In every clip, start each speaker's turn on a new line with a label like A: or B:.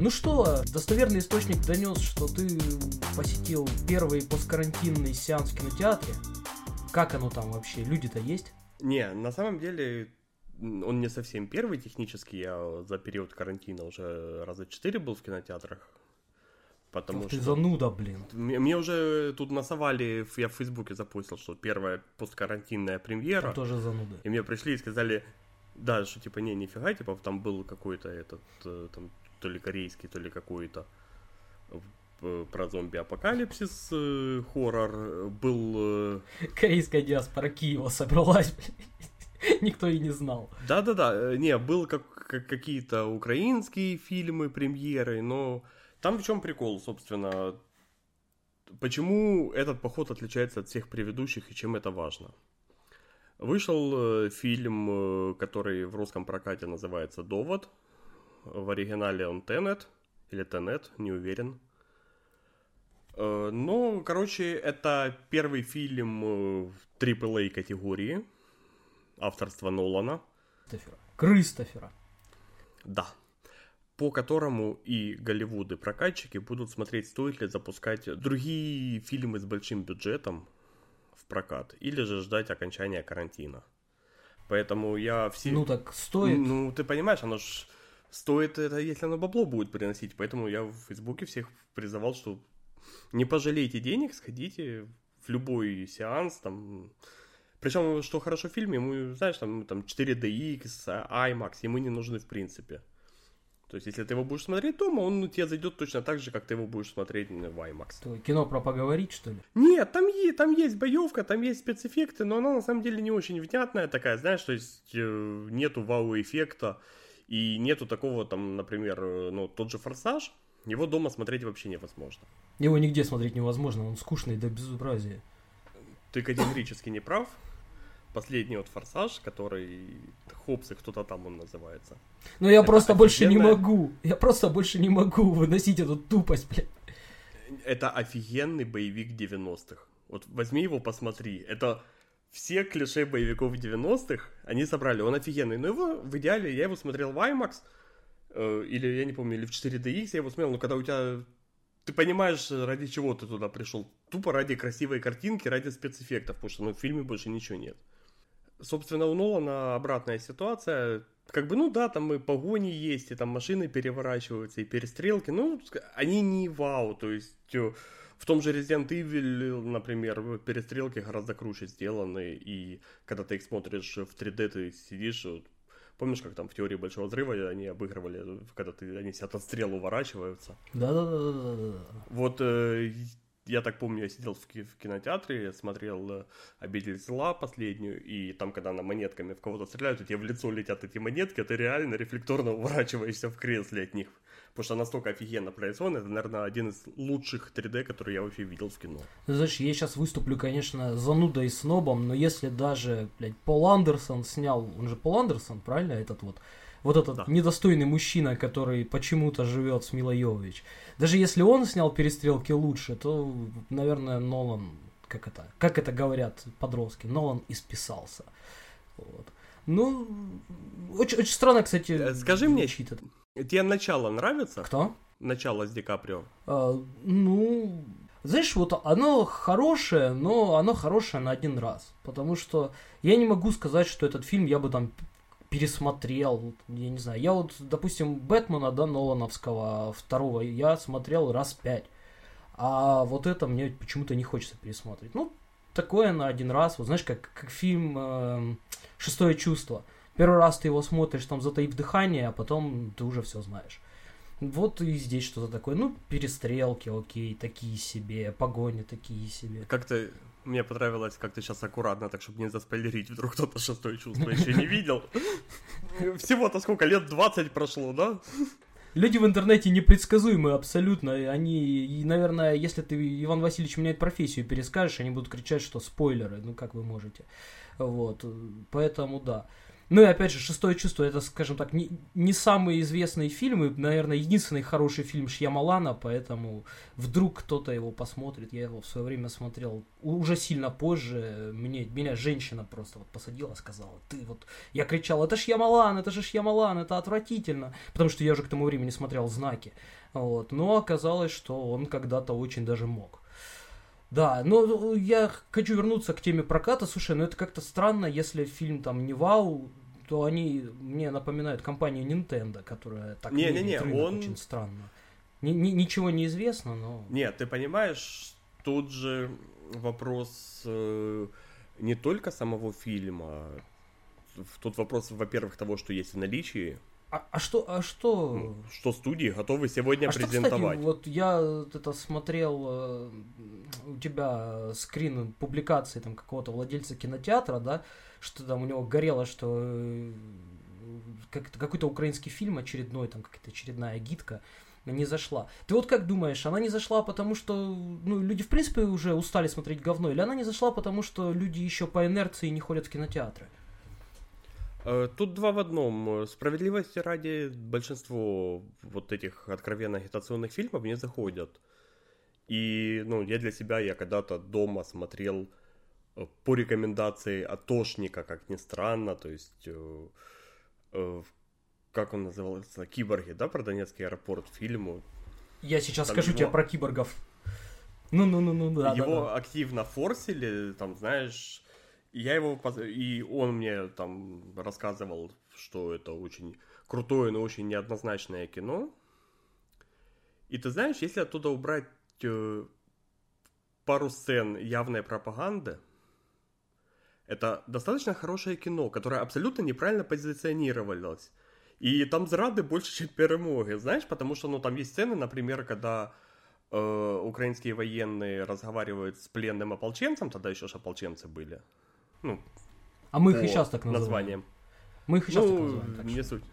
A: Ну что, достоверный источник донес, что ты посетил первый посткарантинный сеанс в кинотеатре. Как оно там вообще? Люди-то есть?
B: Не, на самом деле он не совсем первый технически. Я за период карантина уже раза четыре был в кинотеатрах.
A: Потому Ох, что... Ты зануда, блин.
B: Мне, мне уже тут насовали, я в Фейсбуке запустил, что первая посткарантинная премьера. Там
A: тоже зануда.
B: И мне пришли и сказали, да, что типа не, нифига, типа там был какой-то этот, э, там, то ли корейский, то ли какой-то э, про зомби-апокалипсис э, хоррор был...
A: Корейская диаспора Киева собралась, Никто и не знал.
B: Да-да-да, не, был как, как какие-то украинские фильмы, премьеры, но там в чем прикол, собственно, почему этот поход отличается от всех предыдущих и чем это важно? Вышел э, фильм, э, который в русском прокате называется «Довод». В оригинале он «Тенет» или «Тенет», не уверен. Э, но, короче, это первый фильм в AAA категории авторства Нолана.
A: Кристофера. Кристофера.
B: Да по которому и Голливуд, и прокатчики будут смотреть, стоит ли запускать другие фильмы с большим бюджетом в прокат, или же ждать окончания карантина. Поэтому я все...
A: Ну так стоит.
B: Ну, ты понимаешь, оно ж стоит это, если оно бабло будет приносить. Поэтому я в Фейсбуке всех призывал, что не пожалейте денег, сходите в любой сеанс, там... Причем, что хорошо в фильме, ему, знаешь, там, там 4DX, IMAX, ему не нужны в принципе. То есть, если ты его будешь смотреть дома, он тебе зайдет точно так же, как ты его будешь смотреть в IMAX.
A: То кино про поговорить, что ли?
B: Нет, там, есть, там есть боевка, там есть спецэффекты, но она на самом деле не очень внятная такая, знаешь, то есть э, нету вау-эффекта, и нету такого там, например, э, ну, тот же «Форсаж», его дома смотреть вообще невозможно.
A: Его нигде смотреть невозможно, он скучный до безобразия.
B: Ты категорически не прав последний вот форсаж, который Хопс и кто-то там он называется.
A: Ну я это просто офигенная... больше не могу. Я просто больше не могу выносить эту тупость, блядь.
B: Это офигенный боевик 90-х. Вот возьми его, посмотри. Это все клише боевиков 90-х, они собрали. Он офигенный. Но его в идеале, я его смотрел в IMAX, э, или, я не помню, или в 4DX я его смотрел, но когда у тебя ты понимаешь, ради чего ты туда пришел. Тупо ради красивой картинки, ради спецэффектов, потому что ну, в фильме больше ничего нет. Собственно, у Нолана обратная ситуация. Как бы, ну да, там и погони есть, и там машины переворачиваются, и перестрелки. Ну, они не вау, то есть э, в том же Resident Evil, например, перестрелки гораздо круче сделаны, и когда ты их смотришь в 3D, ты сидишь, Помнишь, как там в теории большого взрыва они обыгрывали, когда ты, они себя от стрел уворачиваются?
A: Да-да-да.
B: Вот э, я так помню, я сидел в, в кинотеатре, смотрел э, «Обитель зла» последнюю, и там, когда на монетками в кого-то стреляют, и тебе в лицо летят эти монетки, а ты реально рефлекторно уворачиваешься в кресле от них. Потому что настолько офигенно произведен, это, наверное, один из лучших 3D, который я вообще видел в кино.
A: Ну, знаешь, я сейчас выступлю, конечно, занудой и снобом, но если даже, блядь, Пол Андерсон снял, он же Пол Андерсон, правильно, этот вот, вот этот да. недостойный мужчина, который почему-то живет с Милой Йовович. Даже если он снял перестрелки лучше, то, наверное, Нолан, как это, как это говорят подростки, Нолан исписался. Вот. Ну, очень, очень странно, кстати.
B: Э, скажи мне, это. Тебе начало нравится?
A: Кто?
B: Начало с Ди Каприо.
A: А, ну, знаешь, вот оно хорошее, но оно хорошее на один раз. Потому что я не могу сказать, что этот фильм я бы там пересмотрел, я не знаю, я вот, допустим, Бэтмена, да, Нолановского второго, я смотрел раз пять, а вот это мне почему-то не хочется пересмотреть. Ну, такое на один раз, вот знаешь, как, как фильм э, «Шестое чувство». Первый раз ты его смотришь, там, затаив дыхание, а потом ты уже все знаешь. Вот и здесь что-то такое. Ну, перестрелки, окей, такие себе, погони такие себе.
B: Как-то мне понравилось, как ты сейчас аккуратно, так чтобы не заспойлерить, вдруг кто-то шестое чувство еще не видел. Всего-то сколько, лет 20 прошло, да?
A: Люди в интернете непредсказуемые абсолютно. Они, и, наверное, если ты, Иван Васильевич, меняет профессию, перескажешь, они будут кричать, что спойлеры. Ну, как вы можете. Вот. Поэтому, да. Ну и опять же, «Шестое чувство» это, скажем так, не, не самый известный фильм, и, наверное, единственный хороший фильм Шьямалана, поэтому вдруг кто-то его посмотрит. Я его в свое время смотрел уже сильно позже. Мне, меня женщина просто вот посадила, сказала, ты вот... Я кричал, это Шьямалан, это же Шьямалан, это отвратительно. Потому что я уже к тому времени смотрел «Знаки». Вот. Но оказалось, что он когда-то очень даже мог. Да, но я хочу вернуться к теме проката. Слушай, ну это как-то странно, если фильм там не вау, то они мне напоминают компанию Nintendo, которая так
B: не, не, не, он
A: очень странно. Ни, ни, ничего не известно, но.
B: Нет, ты понимаешь, тут же вопрос э, не только самого фильма. Тут вопрос, во-первых, того, что есть в наличии.
A: А, а что, а что?
B: Что студии готовы сегодня а презентовать?
A: Что, кстати, вот я это смотрел э, у тебя скрин публикации там какого-то владельца кинотеатра, да, что там у него горело, что э, как какой-то украинский фильм очередной, там какая-то очередная гидка не зашла. Ты вот как думаешь, она не зашла потому, что ну, люди в принципе уже устали смотреть говно, или она не зашла потому, что люди еще по инерции не ходят в кинотеатры?
B: Э, тут два в одном. Справедливости ради, большинство вот этих откровенно агитационных фильмов не заходят. И, ну, я для себя, я когда-то дома смотрел по рекомендации Атошника, как ни странно, то есть, э, э, как он назывался, Киборги, да, про Донецкий аэропорт фильму.
A: Я сейчас там скажу его... тебе про киборгов. Ну-ну-ну-ну, да.
B: Его
A: да, да.
B: активно форсили, там, знаешь, я его, и он мне там рассказывал, что это очень крутое, но очень неоднозначное кино. И ты знаешь, если оттуда убрать э, пару сцен явной пропаганды, это достаточно хорошее кино, которое абсолютно неправильно позиционировалось. И там зрады больше, чем перемоги, знаешь, потому что, ну, там есть сцены, например, когда э, украинские военные разговаривают с пленным ополченцем, тогда еще же ополченцы были. Ну,
A: а мы их и сейчас так
B: называем. Названием.
A: Мы их и сейчас ну, так называем. Так
B: не суть.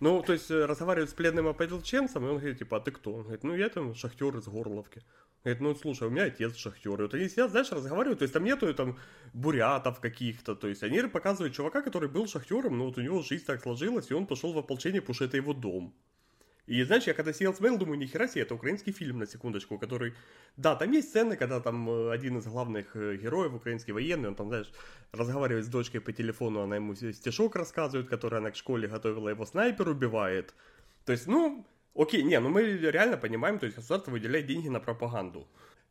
B: Ну, то есть э, разговаривают с пленным ополченцем, и он говорит, типа, а ты кто? Он говорит, ну, я там шахтер из Горловки. Говорит, ну слушай, у меня отец шахтер. И вот они сидят, знаешь, разговаривают, то есть там нету там бурятов каких-то, то есть они показывают чувака, который был шахтером, но вот у него жизнь так сложилась, и он пошел в ополчение, потому что это его дом. И знаешь, я когда сидел смотрел, думаю, нихера себе, это украинский фильм, на секундочку, который... Да, там есть сцены, когда там э, один из главных э, героев, украинский военный, он там, знаешь, разговаривает с дочкой по телефону, она ему стишок рассказывает, который она к школе готовила, его снайпер убивает. То есть, ну, Окей, не, ну мы реально понимаем, то есть государство выделяет деньги на пропаганду.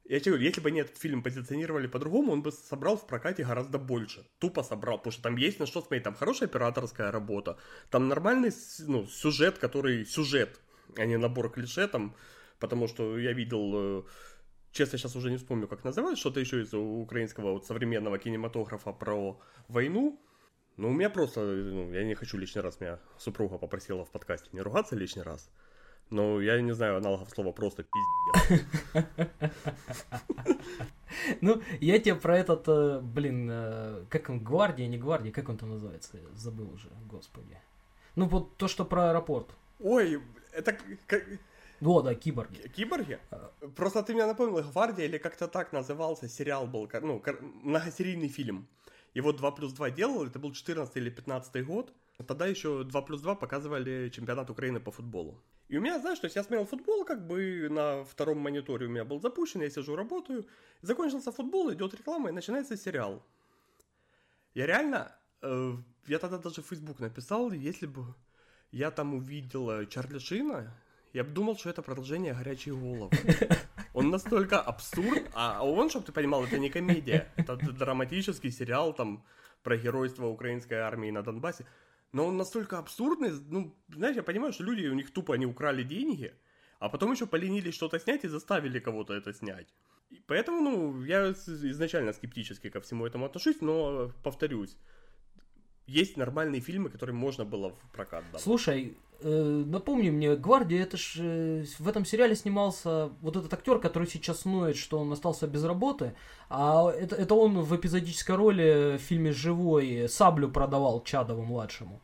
B: Я тебе говорю, если бы они этот фильм позиционировали по-другому, он бы собрал в прокате гораздо больше. Тупо собрал, потому что там есть на что смотреть. Там хорошая операторская работа, там нормальный ну, сюжет, который сюжет, а не набор клише там, потому что я видел, э, честно, сейчас уже не вспомню, как называется, что-то еще из украинского вот, современного кинематографа про войну. Ну, у меня просто, ну, я не хочу лишний раз, меня супруга попросила в подкасте не ругаться лишний раз. Ну, я не знаю аналогов слова просто пиздец.
A: Ну, я тебе про этот, э, блин, э, как он, гвардия, не гвардия, как он там называется, забыл уже, господи. Ну, вот то, что про аэропорт.
B: Ой, это...
A: О, да, киборги.
B: Киборги? А. Просто ты меня напомнил, Гвардия или как-то так назывался, сериал был, ну, многосерийный фильм. Его 2 плюс 2 делал, это был 14 или 15 год. Тогда еще 2 плюс 2 показывали чемпионат Украины по футболу. И у меня, знаешь, то есть я смотрел футбол, как бы на втором мониторе у меня был запущен, я сижу, работаю. Закончился футбол, идет реклама, и начинается сериал. Я реально, э, я тогда даже в Facebook написал, если бы я там увидел Чарли Шина, я бы думал, что это продолжение «Горячие головы». Он настолько абсурд, а он, чтобы ты понимал, это не комедия, это драматический сериал там про геройство украинской армии на Донбассе но он настолько абсурдный, ну, знаешь, я понимаю, что люди, у них тупо они украли деньги, а потом еще поленились что-то снять и заставили кого-то это снять. И поэтому, ну, я изначально скептически ко всему этому отношусь, но, повторюсь, есть нормальные фильмы, которые можно было в прокат давать.
A: Слушай, э, напомни мне, Гвардия, это ж э, в этом сериале снимался вот этот актер, который сейчас ноет, что он остался без работы, а это, это он в эпизодической роли в фильме «Живой» саблю продавал Чадову младшему.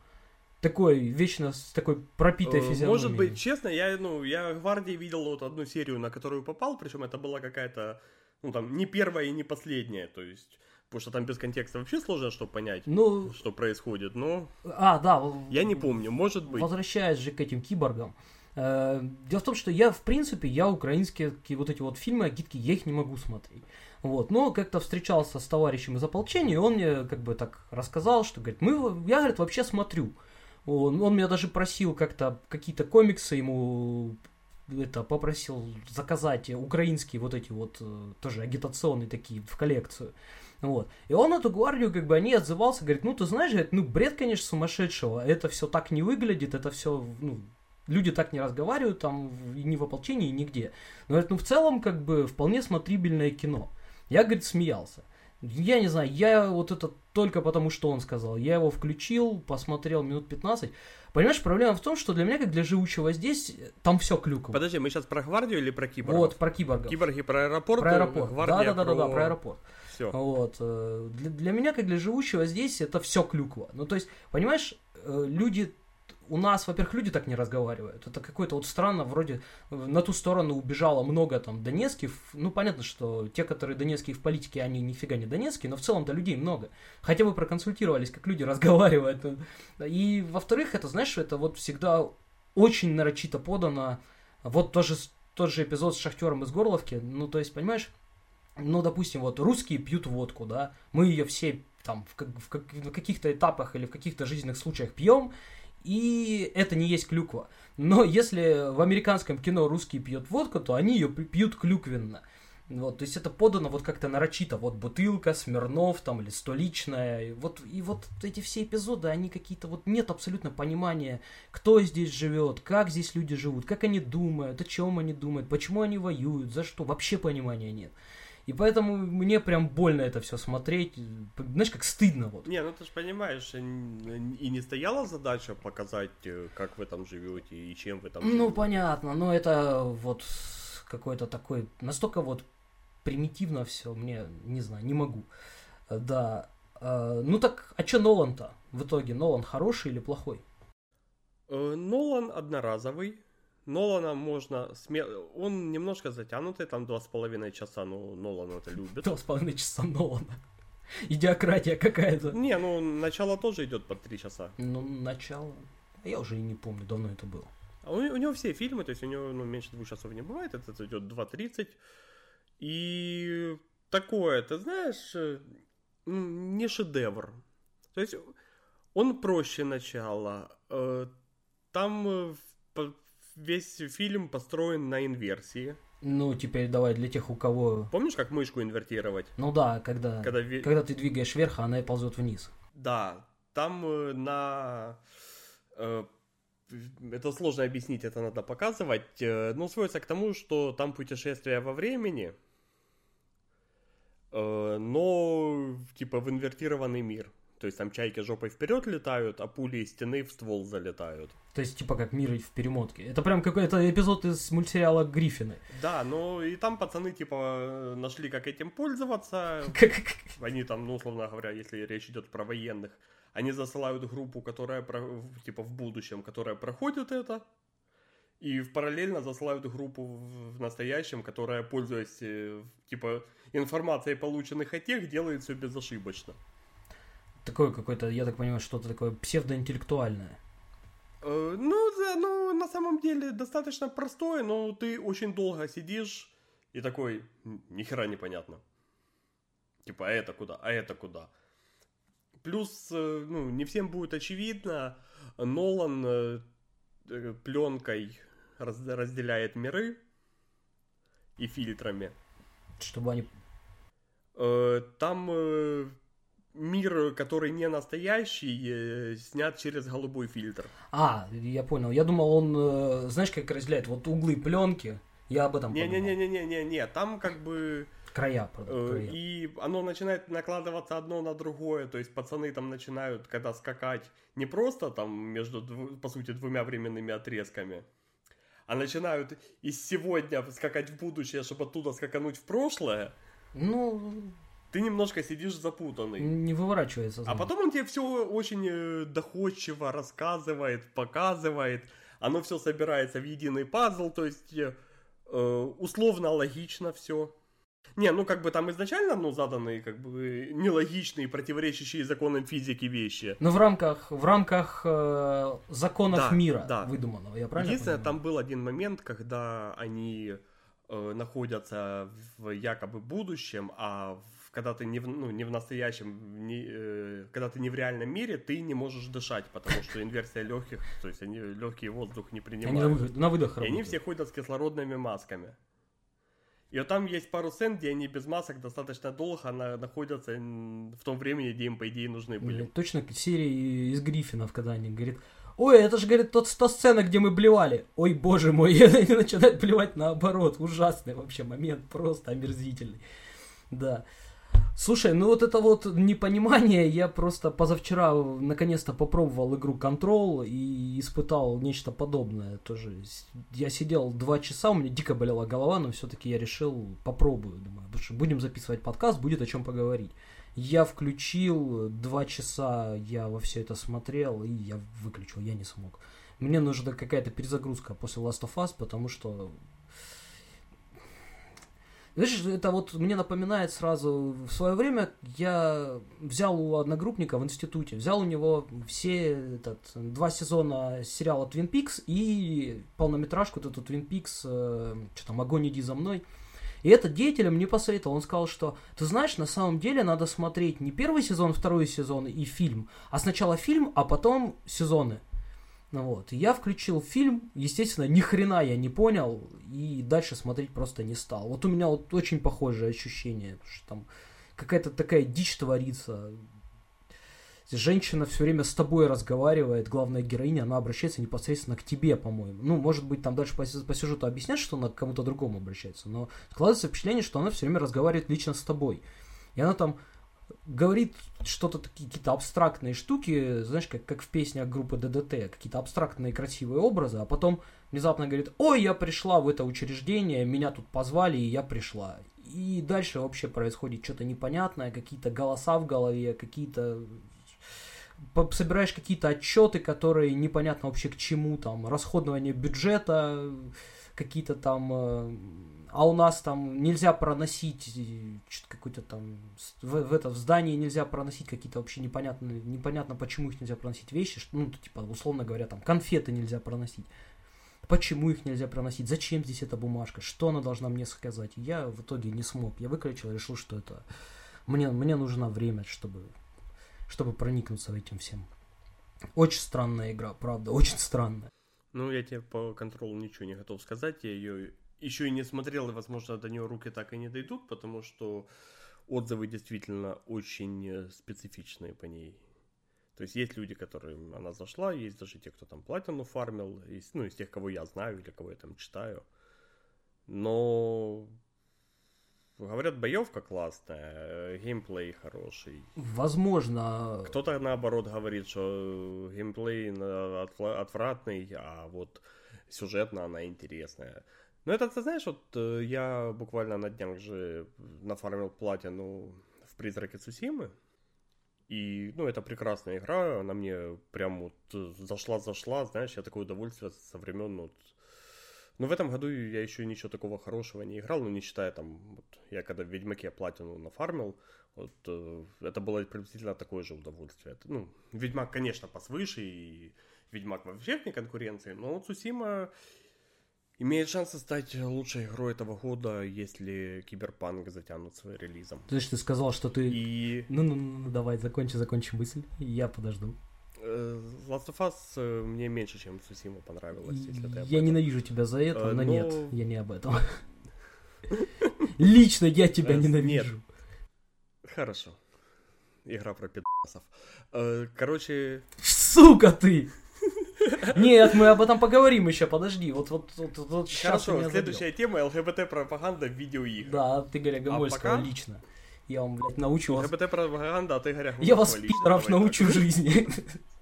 A: Такой, вечно с такой пропитой э, физиономией.
B: Может быть, честно, я, ну, я Гвардии видел вот одну серию, на которую попал, причем это была какая-то, ну, там, не первая и не последняя, то есть Потому что там без контекста вообще сложно, что понять,
A: Ну,
B: что происходит. Но
A: а, да.
B: я не помню, может быть.
A: Возвращаясь же к этим киборгам. э, Дело в том, что я, в принципе, я украинские вот эти вот фильмы агитки, я их не могу смотреть. Вот, но как-то встречался с товарищем из ополчения, и он мне как бы так рассказал, что, говорит, мы, я, говорит, вообще смотрю. Он, он меня даже просил как-то какие-то комиксы ему это попросил заказать украинские вот эти вот э, тоже агитационные такие в коллекцию. Вот. И он эту гвардию, как бы, о ней отзывался, говорит, ну, ты знаешь, говорит, ну, бред, конечно, сумасшедшего, это все так не выглядит, это все, ну, люди так не разговаривают там и ни в ополчении, и нигде. Но, говорит, ну, в целом, как бы, вполне смотрибельное кино. Я, говорит, смеялся. Я не знаю, я вот это только потому, что он сказал. Я его включил, посмотрел минут 15. Понимаешь, проблема в том, что для меня, как для живущего здесь, там все клюкво.
B: Подожди, мы сейчас про гвардию или про киборгов?
A: Вот, про киборгов.
B: Киборги про аэропорт,
A: Про аэропорт.
B: гвардия
A: Да, да, да, да, про аэропорт.
B: Все.
A: Вот. э, Для, для меня, как для живущего здесь, это все клюква. Ну, то есть, понимаешь, э, люди у нас, во-первых, люди так не разговаривают. Это какой-то вот странно, вроде на ту сторону убежало много там донецких. Ну, понятно, что те, которые донецкие в политике, они нифига не донецкие, но в целом-то людей много. Хотя бы проконсультировались, как люди разговаривают. И, во-вторых, это, знаешь, это вот всегда очень нарочито подано. Вот тоже, тот же эпизод с шахтером из Горловки. Ну, то есть, понимаешь, ну, допустим, вот русские пьют водку, да, мы ее все там в, в в каких-то этапах или в каких-то жизненных случаях пьем, и это не есть клюква. Но если в американском кино русские пьют водку, то они ее пьют клюквенно. Вот, то есть это подано вот как-то нарочито, вот бутылка, Смирнов там или столичная, и вот, и вот эти все эпизоды, они какие-то, вот нет абсолютно понимания, кто здесь живет, как здесь люди живут, как они думают, о чем они думают, почему они воюют, за что, вообще понимания нет. И поэтому мне прям больно это все смотреть, знаешь, как стыдно вот.
B: Не, ну ты же понимаешь, и не стояла задача показать, э, как вы там живете и чем вы там
A: Ну,
B: живете.
A: понятно, но это вот какой-то такой, настолько вот примитивно все, мне, не знаю, не могу. Да. Э, Ну так, а чё Нолан-то в итоге? Нолан хороший или плохой?
B: Э, Нолан одноразовый. Нолана можно смело... Он немножко затянутый, там два с половиной часа, но Нолан это любит.
A: Два с половиной часа Нолана. Идиократия какая-то.
B: Не, ну начало тоже идет под три часа.
A: Ну, начало. А Я уже и не помню, давно это было.
B: А у, у него все фильмы, то есть у него ну, меньше двух часов не бывает, это идет 2.30. И такое, ты знаешь, э, не шедевр. То есть он проще начала. Э, Там э, весь фильм построен на инверсии.
A: Ну, теперь давай для тех, у кого...
B: Помнишь, как мышку инвертировать?
A: Ну да, когда,
B: Когда
A: когда ты двигаешь вверх, а она и ползет вниз.
B: Да, там э, на... э, Это сложно объяснить, это надо показывать. э, Ну, сводится к тому, что там путешествие во времени, но типа в инвертированный мир. То есть там чайки жопой вперед летают, а пули из стены в ствол залетают.
A: То есть, типа, как мир в перемотке. Это прям какой-то эпизод из мультсериала Гриффины.
B: Да, ну и там пацаны типа нашли, как этим пользоваться. Они там, ну, условно говоря, если речь идет про военных, они засылают группу, которая, типа, в будущем, которая проходит это, и параллельно засылают группу в в настоящем, которая, пользуясь, э, типа, информацией, полученных от тех, делает все безошибочно.
A: Такое какое-то, я так понимаю, что-то такое псевдоинтеллектуальное.
B: Э, Ну, да, ну, на самом деле, достаточно простое, но ты очень долго сидишь и такой, «Н- ни хера непонятно. Типа, а это куда, а это куда. Плюс, э, ну, не всем будет очевидно, Нолан э, пленкой раз- разделяет миры и фильтрами.
A: Чтобы они...
B: Там мир, который не настоящий, э, снят через голубой фильтр.
A: А, я понял. Я думал, он, э, знаешь, как разделяет вот углы пленки. Я об этом подумал.
B: Не-не-не-не-не-не, там как бы
A: Края, правда,
B: э,
A: края.
B: и оно начинает накладываться одно на другое, то есть пацаны там начинают, когда скакать, не просто там между, по сути, двумя временными отрезками, а начинают из сегодня скакать в будущее, чтобы оттуда скакануть в прошлое,
A: Ну,
B: ты немножко сидишь запутанный.
A: не выворачивается.
B: А
A: знаю.
B: потом он тебе все очень э, доходчиво рассказывает, показывает. Оно все собирается в единый пазл, то есть э, э, условно логично все. Не, ну как бы там изначально ну, заданы как бы нелогичные, противоречащие законам физики вещи.
A: Но в рамках, в рамках э, законов
B: Да,
A: мира
B: да.
A: выдуманного, я правильно
B: Единственное,
A: понимаю?
B: там был один момент, когда они э, находятся в якобы будущем, а в- когда ты не в, ну, не в настоящем, не, э, когда ты не в реальном мире, ты не можешь дышать, потому что инверсия легких, то есть они легкие воздух не
A: Они на
B: принимают.
A: выдох, на выдох
B: И они
A: работают.
B: все ходят с кислородными масками. И вот там есть пару сцен, где они без масок достаточно долго на- находятся в том времени, где им, по идее, нужны были.
A: Точно серии из Гриффинов, когда они говорят, ой, это же, говорит, тот, та сцена, где мы блевали. Ой, боже мой, и они начинают блевать наоборот. Ужасный вообще момент, просто омерзительный. Да. Слушай, ну вот это вот непонимание, я просто позавчера наконец-то попробовал игру Control и испытал нечто подобное тоже. Я сидел два часа, у меня дико болела голова, но все-таки я решил попробую, думаю, потому что будем записывать подкаст, будет о чем поговорить. Я включил, два часа я во все это смотрел, и я выключил, я не смог. Мне нужна какая-то перезагрузка после Last of Us, потому что... Знаешь, это вот мне напоминает сразу, в свое время я взял у одногруппника в институте, взял у него все этот, два сезона сериала Twin Peaks и полнометражку вот эту Twin Peaks, э, что там, Огонь иди за мной. И этот деятель мне посоветовал, он сказал, что ты знаешь, на самом деле надо смотреть не первый сезон, второй сезон и фильм, а сначала фильм, а потом сезоны. Ну вот, я включил фильм, естественно, ни хрена я не понял, и дальше смотреть просто не стал. Вот у меня вот очень похожее ощущение, что там какая-то такая дичь творится. Женщина все время с тобой разговаривает, главная героиня, она обращается непосредственно к тебе, по-моему. Ну, может быть, там дальше по, по сюжету объяснят, что она к кому-то другому обращается, но складывается впечатление, что она все время разговаривает лично с тобой. И она там говорит что-то такие какие-то абстрактные штуки, знаешь, как, как в песнях группы ДДТ, какие-то абстрактные красивые образы, а потом внезапно говорит, ой, я пришла в это учреждение, меня тут позвали, и я пришла. И дальше вообще происходит что-то непонятное, какие-то голоса в голове, какие-то собираешь какие-то отчеты, которые непонятно вообще к чему, там, расходование бюджета, какие-то там, э, а у нас там нельзя проносить какой-то там, в, в это, в здании нельзя проносить какие-то вообще непонятные, непонятно почему их нельзя проносить вещи, что, ну, типа, условно говоря, там, конфеты нельзя проносить. Почему их нельзя проносить? Зачем здесь эта бумажка? Что она должна мне сказать? Я в итоге не смог. Я выключил, решил, что это... Мне, мне нужно время, чтобы, чтобы проникнуться этим всем. Очень странная игра, правда, очень странная.
B: Ну, я тебе по контролу ничего не готов сказать. Я ее еще и не смотрел, и, возможно, до нее руки так и не дойдут, потому что отзывы действительно очень э, специфичные по ней. То есть есть люди, которым она зашла, есть даже те, кто там платину фармил, есть, ну, из тех, кого я знаю или кого я там читаю. Но говорят, боевка классная, геймплей хороший.
A: Возможно,
B: Кто-то наоборот говорит, что геймплей отвратный, а вот сюжетно она интересная. Ну это, ты знаешь, вот э, я буквально на днях же нафармил платину в Призраке Цусимы. И, ну, это прекрасная игра, она мне прям вот э, зашла-зашла, знаешь, я такое удовольствие со времен вот... Ну, в этом году я еще ничего такого хорошего не играл, ну, не считая там, вот, я когда в Ведьмаке платину нафармил, вот э, это было приблизительно такое же удовольствие. Это, ну, Ведьмак, конечно, посвыше, и Ведьмак вообще вне конкуренции, но вот Сусима имеет шансы стать лучшей игрой этого года, если Киберпанк затянут своим релизом.
A: есть ты сказал, что ты...
B: И
A: Ну, ну, ну, ну, давай, закончи, закончи мысль, я подожду.
B: э, Last of Us э, мне меньше, чем Сусима понравилась, если ты
A: Я ненавижу тебя за это,
B: Э,
A: но
B: но-
A: нет, я не об этом. Лично я тебя ненавижу.
B: Хорошо. Игра про пидасов. Короче,
A: Сука ты! Нет, мы об этом поговорим еще, подожди. Вот, вот, вот, вот сейчас
B: хорошо, следующая тема ЛГБТ-пропаганда в видеоиграх.
A: Да, от Игоря Гомольского
B: пока-
A: лично. Я вам, блядь, научу вас.
B: ЛГБТ-пропаганда от Игоря
A: Я вас, пидоров, научу
B: так.
A: жизни.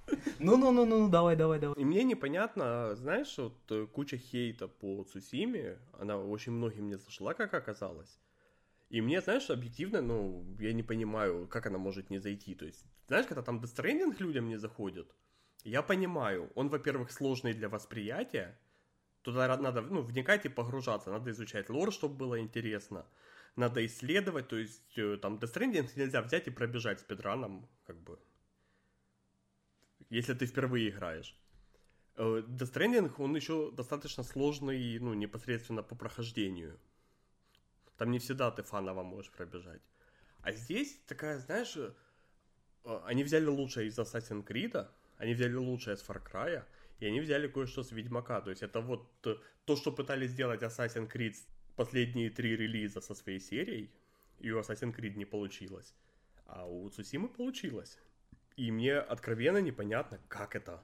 A: Ну-ну-ну-ну, давай, давай, давай.
B: И мне непонятно, знаешь, вот э, куча хейта по Цусиме, она очень многим не зашла, как оказалось. И мне, знаешь, объективно, ну, я не понимаю, как она может не зайти. То есть, знаешь, когда там Stranding людям не заходит, я понимаю, он, во-первых, сложный для восприятия, туда надо, ну, вникать и погружаться, надо изучать лор, чтобы было интересно. надо исследовать, то есть э, там Death Stranding нельзя взять и пробежать спидраном, как бы, если ты впервые играешь. Э, Death Stranding, он еще достаточно сложный, ну, непосредственно по прохождению. Там не всегда ты фаново можешь пробежать. А здесь такая, знаешь, э, они взяли лучшее из Assassin's Creed, они взяли лучшее из Far Cry, и они взяли кое-что с Ведьмака. То есть это вот то, что пытались сделать Assassin's Creed последние три релиза со своей серией, и у Assassin's Creed не получилось. А у Цусимы получилось. И мне откровенно непонятно, как это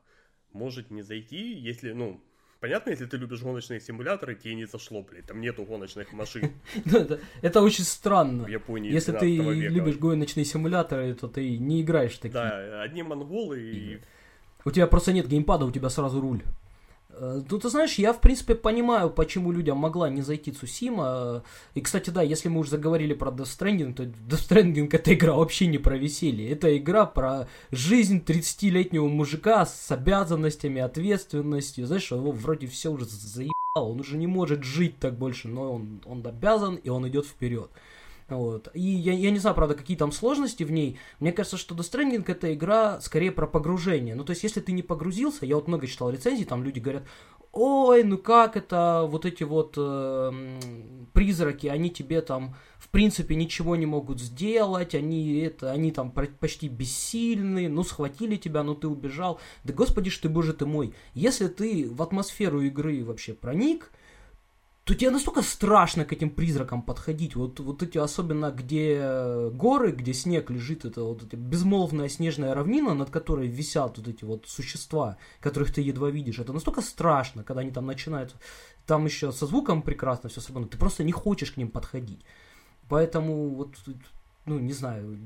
B: может не зайти, если, ну, понятно, если ты любишь гоночные симуляторы, тебе не зашло, блядь, там нету гоночных машин.
A: Это очень странно.
B: В Японии
A: Если ты любишь гоночные симуляторы, то ты не играешь такие.
B: Да, одни монголы и...
A: У тебя просто нет геймпада, у тебя сразу руль. Э, ну, ты знаешь, я, в принципе, понимаю, почему людям могла не зайти Цусима. И, кстати, да, если мы уже заговорили про Death Stranding, то Death Stranding это игра вообще не про веселье. Это игра про жизнь 30-летнего мужика с обязанностями, ответственностью. Знаешь, его вроде все уже заебало, он уже не может жить так больше, но он, он обязан, и он идет вперед. Вот. И я, я не знаю, правда, какие там сложности в ней. Мне кажется, что Death Stranding это игра скорее про погружение. Ну, то есть, если ты не погрузился, я вот много читал рецензий, там люди говорят, ой, ну как это, вот эти вот э, призраки, они тебе там, в принципе, ничего не могут сделать, они это, они там почти бессильны, ну схватили тебя, ну ты убежал. Да господи ж ты, боже ты мой, если ты в атмосферу игры вообще проник, то тебе настолько страшно к этим призракам подходить. Вот, вот эти, особенно где горы, где снег лежит, это вот эта безмолвная снежная равнина, над которой висят вот эти вот существа, которых ты едва видишь. Это настолько страшно, когда они там начинают, там еще со звуком прекрасно все собрано, ты просто не хочешь к ним подходить. Поэтому вот, ну, не знаю,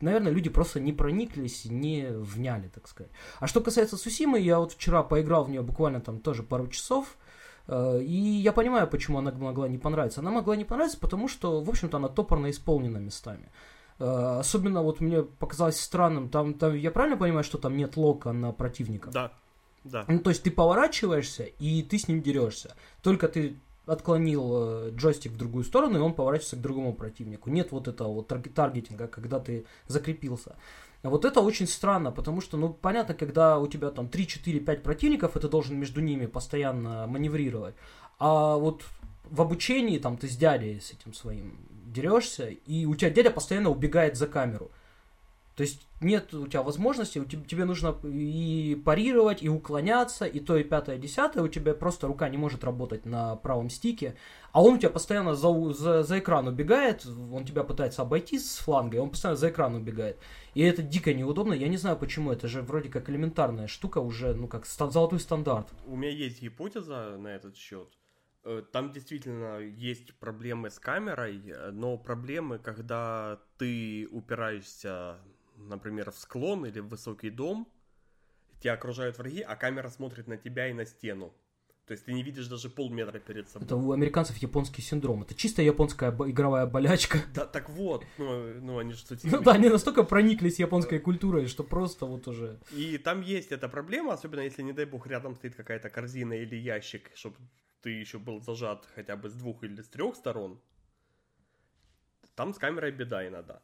A: наверное, люди просто не прониклись, не вняли, так сказать. А что касается Сусимы, я вот вчера поиграл в нее буквально там тоже пару часов, Э, и я понимаю, почему она могла не понравиться. Она могла не понравиться, потому что, в общем-то, она топорно исполнена местами. Э, особенно вот мне показалось странным, там, там я правильно понимаю, что там нет лока на противника?
B: Да, да.
A: Ну, то есть ты поворачиваешься, и ты с ним дерешься. Только ты отклонил э, джойстик в другую сторону, и он поворачивается к другому противнику. Нет вот этого вот таргетинга, когда ты закрепился. А вот это очень странно, потому что, ну, понятно, когда у тебя там 3, 4, 5 противников, и ты должен между ними постоянно маневрировать. А вот в обучении там ты с дядей с этим своим дерешься, и у тебя дядя постоянно убегает за камеру. То есть нет у тебя возможности, тебе нужно и парировать, и уклоняться, и то, и пятое, и десятое, у тебя просто рука не может работать на правом стике, а он у тебя постоянно за, за, за экран убегает, он тебя пытается обойти с фланга, и он постоянно за экран убегает. И это дико неудобно, я не знаю почему, это же вроде как элементарная штука уже, ну как ста- золотой стандарт.
B: У меня есть гипотеза на этот счет. Э, там действительно есть проблемы с камерой, но проблемы, когда ты упираешься например, в склон или в высокий дом, тебя окружают враги, а камера смотрит на тебя и на стену. То есть ты не видишь даже полметра перед собой.
A: Это у американцев японский синдром. Это чисто японская игровая болячка.
B: Да, так вот. Ну, ну они же
A: Ну да, они настолько прониклись японской культурой, что просто вот уже...
B: И там есть эта проблема, особенно если, не дай бог, рядом стоит какая-то корзина или ящик, чтобы ты еще был зажат хотя бы с двух или с трех сторон. Там с камерой беда иногда.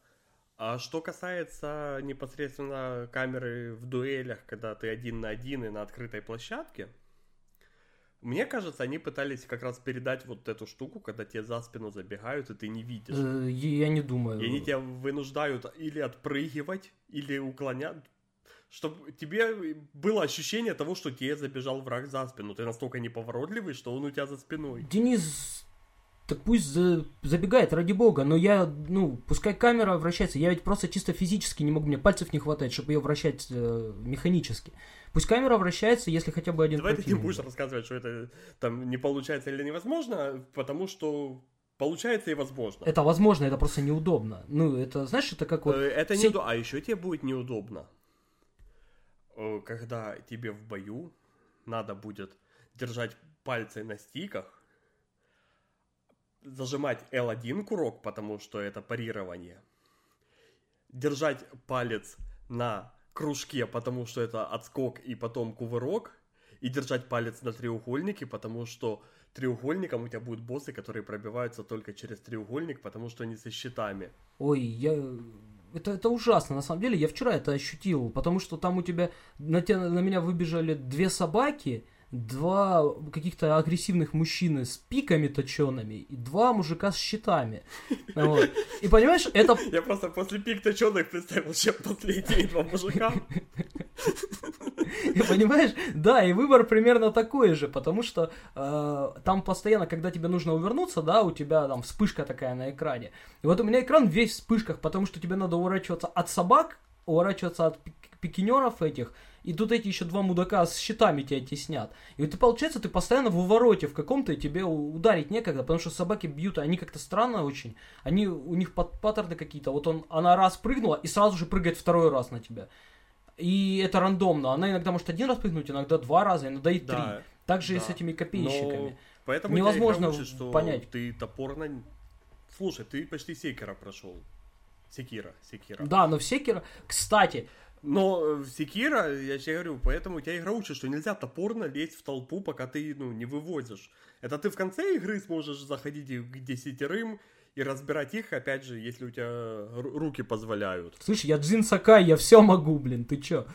B: А что касается непосредственно камеры в дуэлях, когда ты один на один и на открытой площадке, мне кажется, они пытались как раз передать вот эту штуку, когда тебе за спину забегают, и ты не видишь.
A: Э, я не думаю.
B: И они тебя вынуждают или отпрыгивать, или уклонять, чтобы тебе было ощущение того, что тебе забежал враг за спину. Ты настолько неповоротливый, что он у тебя за спиной.
A: Денис так пусть за, забегает, ради бога, но я, ну, пускай камера вращается, я ведь просто чисто физически не могу, мне пальцев не хватает, чтобы ее вращать э, механически. Пусть камера вращается, если хотя бы один
B: Давай ты не будешь рассказывать, что это там не получается или невозможно, потому что получается и возможно.
A: Это возможно, это просто неудобно. Ну, это, знаешь, это как вот... Э,
B: это все... неудобно, а еще тебе будет неудобно, э, когда тебе в бою надо будет держать пальцы на стиках, зажимать L1 курок, потому что это парирование. Держать палец на кружке, потому что это отскок и потом кувырок. И держать палец на треугольнике, потому что треугольником у тебя будут боссы, которые пробиваются только через треугольник, потому что они со щитами.
A: Ой, я... Это, это ужасно, на самом деле, я вчера это ощутил, потому что там у тебя, на, тебя, на меня выбежали две собаки, два каких-то агрессивных мужчины с пиками точеными и два мужика с щитами. Вот. И понимаешь, это...
B: Я просто после пик точеных представил, чем последние два мужика.
A: И понимаешь, да, и выбор примерно такой же, потому что э, там постоянно, когда тебе нужно увернуться, да, у тебя там вспышка такая на экране. И вот у меня экран весь в вспышках, потому что тебе надо уворачиваться от собак, уворачиваться от пикинеров этих, и тут эти еще два мудака с щитами тебя теснят. И вот ты, получается, ты постоянно в увороте в каком-то, и тебе ударить некогда, потому что собаки бьют, они как-то странно очень. Они, у них паттерны какие-то. Вот он, она раз прыгнула, и сразу же прыгает второй раз на тебя. И это рандомно. Она иногда может один раз прыгнуть, иногда два раза, иногда и три. Так же да. и с этими копейщиками. Но
B: поэтому
A: Невозможно
B: учит, что
A: понять.
B: Ты топорно... Слушай, ты почти Секера прошел. Секира, Секира.
A: Да, но в Секира... Кстати,
B: но в Секира, я тебе говорю, поэтому у тебя игра учит, что нельзя топорно лезть в толпу, пока ты, ну, не вывозишь. Это ты в конце игры сможешь заходить к десятерым и разбирать их, опять же, если у тебя руки позволяют.
A: Слышь, я Джин Сакай, я все могу, блин, ты чё?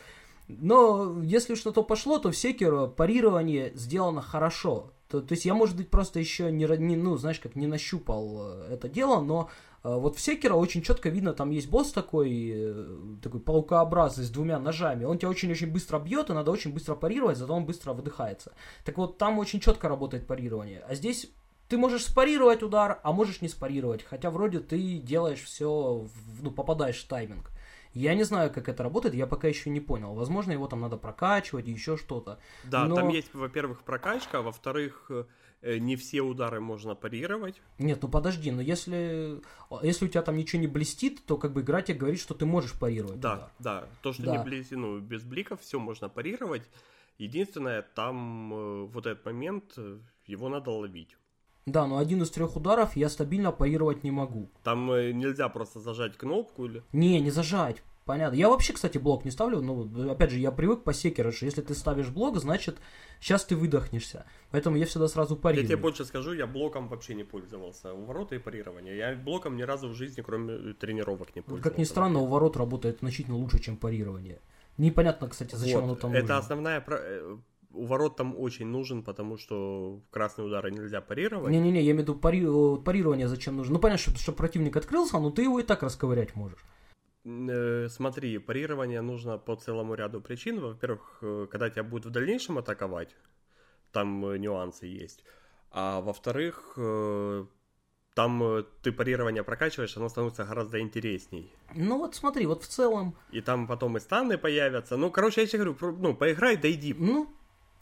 A: Но если что-то пошло, то в Секиро парирование сделано хорошо. То, то есть я, может быть, просто еще не, не, ну, знаешь, как не нащупал э, это дело, но э, вот в Секера очень четко видно, там есть босс такой, э, такой паукообразный с двумя ножами. Он тебя очень-очень быстро бьет, и надо очень быстро парировать, зато он быстро выдыхается. Так вот, там очень четко работает парирование. А здесь ты можешь спарировать удар, а можешь не спарировать. Хотя вроде ты делаешь все, ну, попадаешь в тайминг. Я не знаю, как это работает, я пока еще не понял. Возможно, его там надо прокачивать, еще что-то.
B: Да, Но... там есть, во-первых, прокачка, а во-вторых, э, не все удары можно парировать.
A: Нет, ну подожди, но если, если у тебя там ничего не блестит, то как бы игра тебе говорит, что ты можешь парировать.
B: Да, удар. да. То, что да. не блестит, ну, без бликов все можно парировать. Единственное, там э, вот этот момент, э, его надо ловить.
A: Да, но один из трех ударов я стабильно парировать не могу.
B: Там э, нельзя просто зажать кнопку или...
A: Не, не зажать. Понятно. Я вообще, кстати, блок не ставлю, но, опять же, я привык по секеру, что если ты ставишь блок, значит, сейчас ты выдохнешься. Поэтому я всегда сразу парирую.
B: Я тебе больше скажу, я блоком вообще не пользовался. У ворота и парирования. Я блоком ни разу в жизни, кроме тренировок, не пользовался.
A: Как ни странно, у ворот работает значительно лучше, чем парирование. Непонятно, кстати, зачем вот. оно там
B: Это
A: нужно.
B: основная э, у ворот там очень нужен, потому что красные удары нельзя парировать.
A: Не-не-не, я имею в виду пари... парирование зачем нужно. Ну, понятно, что, что противник открылся, но ты его и так расковырять можешь.
B: Э, смотри, парирование нужно по целому ряду причин. Во-первых, э, когда тебя будут в дальнейшем атаковать, там э, нюансы есть. А во-вторых, там ты парирование прокачиваешь, оно становится гораздо интересней.
A: Ну вот смотри, вот в целом...
B: И там потом и станы появятся. Ну, короче, я тебе говорю, ну, поиграй, дойди.
A: Ну,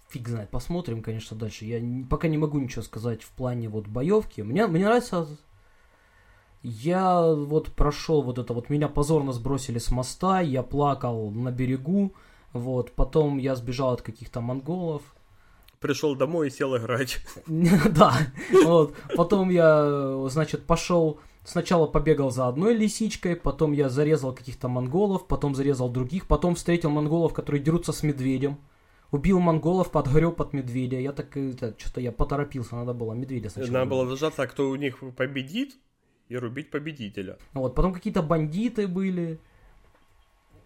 A: фиг знает, посмотрим, конечно, дальше. Я пока не могу ничего сказать в плане вот боевки. Мне, мне нравится... Я вот прошел вот это вот, меня позорно сбросили с моста, я плакал на берегу, вот, потом я сбежал от каких-то монголов.
B: Пришел домой и сел играть.
A: Да, вот, потом я, значит, пошел, сначала побегал за одной лисичкой, потом я зарезал каких-то монголов, потом зарезал других, потом встретил монголов, которые дерутся с медведем убил монголов, подгреб под медведя. Я так, это, что-то я поторопился, надо было медведя сначала.
B: Надо было дождаться, а кто у них победит, и рубить победителя.
A: Вот, потом какие-то бандиты были.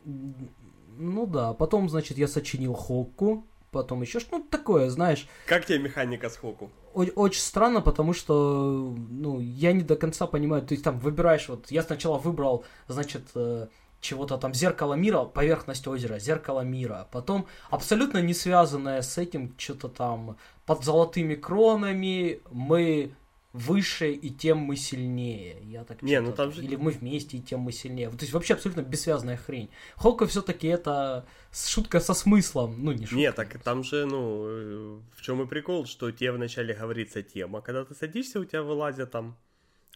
A: Ну да, потом, значит, я сочинил Хокку, потом еще что-то ну, такое, знаешь.
B: Как тебе механика с Хоку?
A: Очень странно, потому что, ну, я не до конца понимаю, то есть там выбираешь, вот, я сначала выбрал, значит, э, чего-то там зеркало мира, поверхность озера, зеркало мира. Потом абсолютно не связанное с этим что-то там под золотыми кронами мы выше и тем мы сильнее. Я так
B: не, ну там же...
A: Или мы вместе и тем мы сильнее. То есть вообще абсолютно бессвязная хрень. Холка все-таки это шутка со смыслом, ну не шутка.
B: Не, так там же, ну, э, в чем и прикол, что тебе вначале говорится тема, когда ты садишься, у тебя вылазят там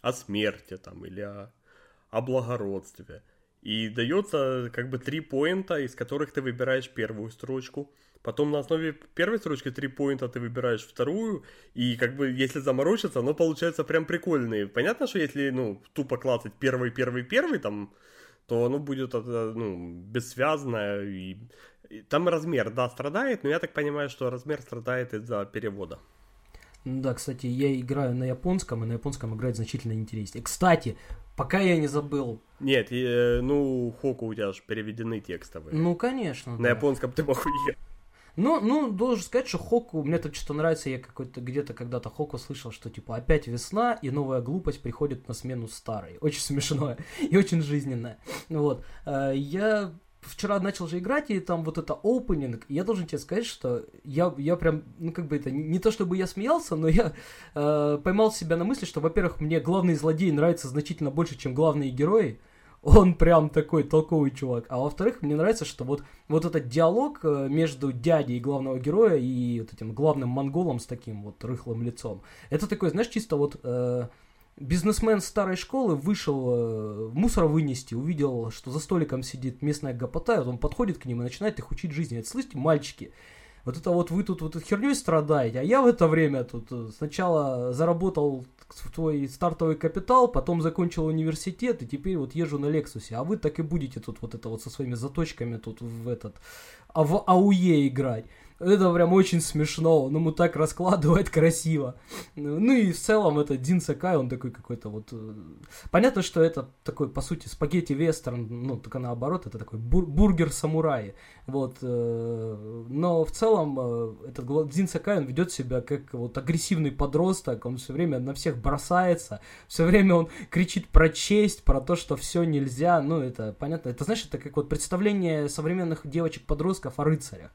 B: о смерти там или о, о благородстве. И дается как бы три поинта, из которых ты выбираешь первую строчку. Потом на основе первой строчки три поинта ты выбираешь вторую, и как бы если заморочиться, оно получается прям прикольное. Понятно, что если, ну, тупо клацать первый, первый, первый, там, то оно будет, э, ну, бессвязное, и, и там размер, да, страдает, но я так понимаю, что размер страдает из-за перевода.
A: Да, кстати, я играю на японском, и на японском играть значительно интереснее. Кстати, пока я не забыл.
B: Нет, э, ну, Хоку у тебя же переведены текстовые.
A: Ну, конечно.
B: На
A: да.
B: японском ты уехать.
A: Ну, ну, должен сказать, что Хоку, мне тут что-то нравится, я какой-то где-то когда-то Хоку слышал, что типа опять весна, и новая глупость приходит на смену старой. Очень смешное и очень жизненное. Вот. Э, Я вчера начал же играть, и там вот это опенинг, я должен тебе сказать, что я, я прям, ну как бы это, не то чтобы я смеялся, но я э, поймал себя на мысли, что, во-первых, мне главный злодей нравится значительно больше, чем главные герои, он прям такой толковый чувак. А во-вторых, мне нравится, что вот, вот этот диалог э, между дядей главного героя и вот этим главным монголом с таким вот рыхлым лицом, это такой, знаешь, чисто вот э, бизнесмен старой школы вышел э, мусор вынести, увидел, что за столиком сидит местная гопота, и вот он подходит к ним и начинает их учить жизни. Это, слышите, мальчики, вот это вот вы тут вот херней страдаете, а я в это время тут э, сначала заработал твой стартовый капитал, потом закончил университет, и теперь вот езжу на Лексусе, а вы так и будете тут вот это вот со своими заточками тут в этот, а в АУЕ играть. Это прям очень смешно, он ему так раскладывает красиво. Ну и в целом это Дин Сакай, он такой какой-то вот... э, Понятно, что это такой, по сути, спагетти-вестерн, ну, только наоборот, это такой бур- бургер-самурай. Вот. э, Но в целом э, этот Дин Сакай, он ведет себя как вот агрессивный подросток, он все время на всех бросается, все время он кричит про честь, про то, что все нельзя, ну, это понятно. Это, знаешь, это как вот представление современных девочек-подростков о рыцарях.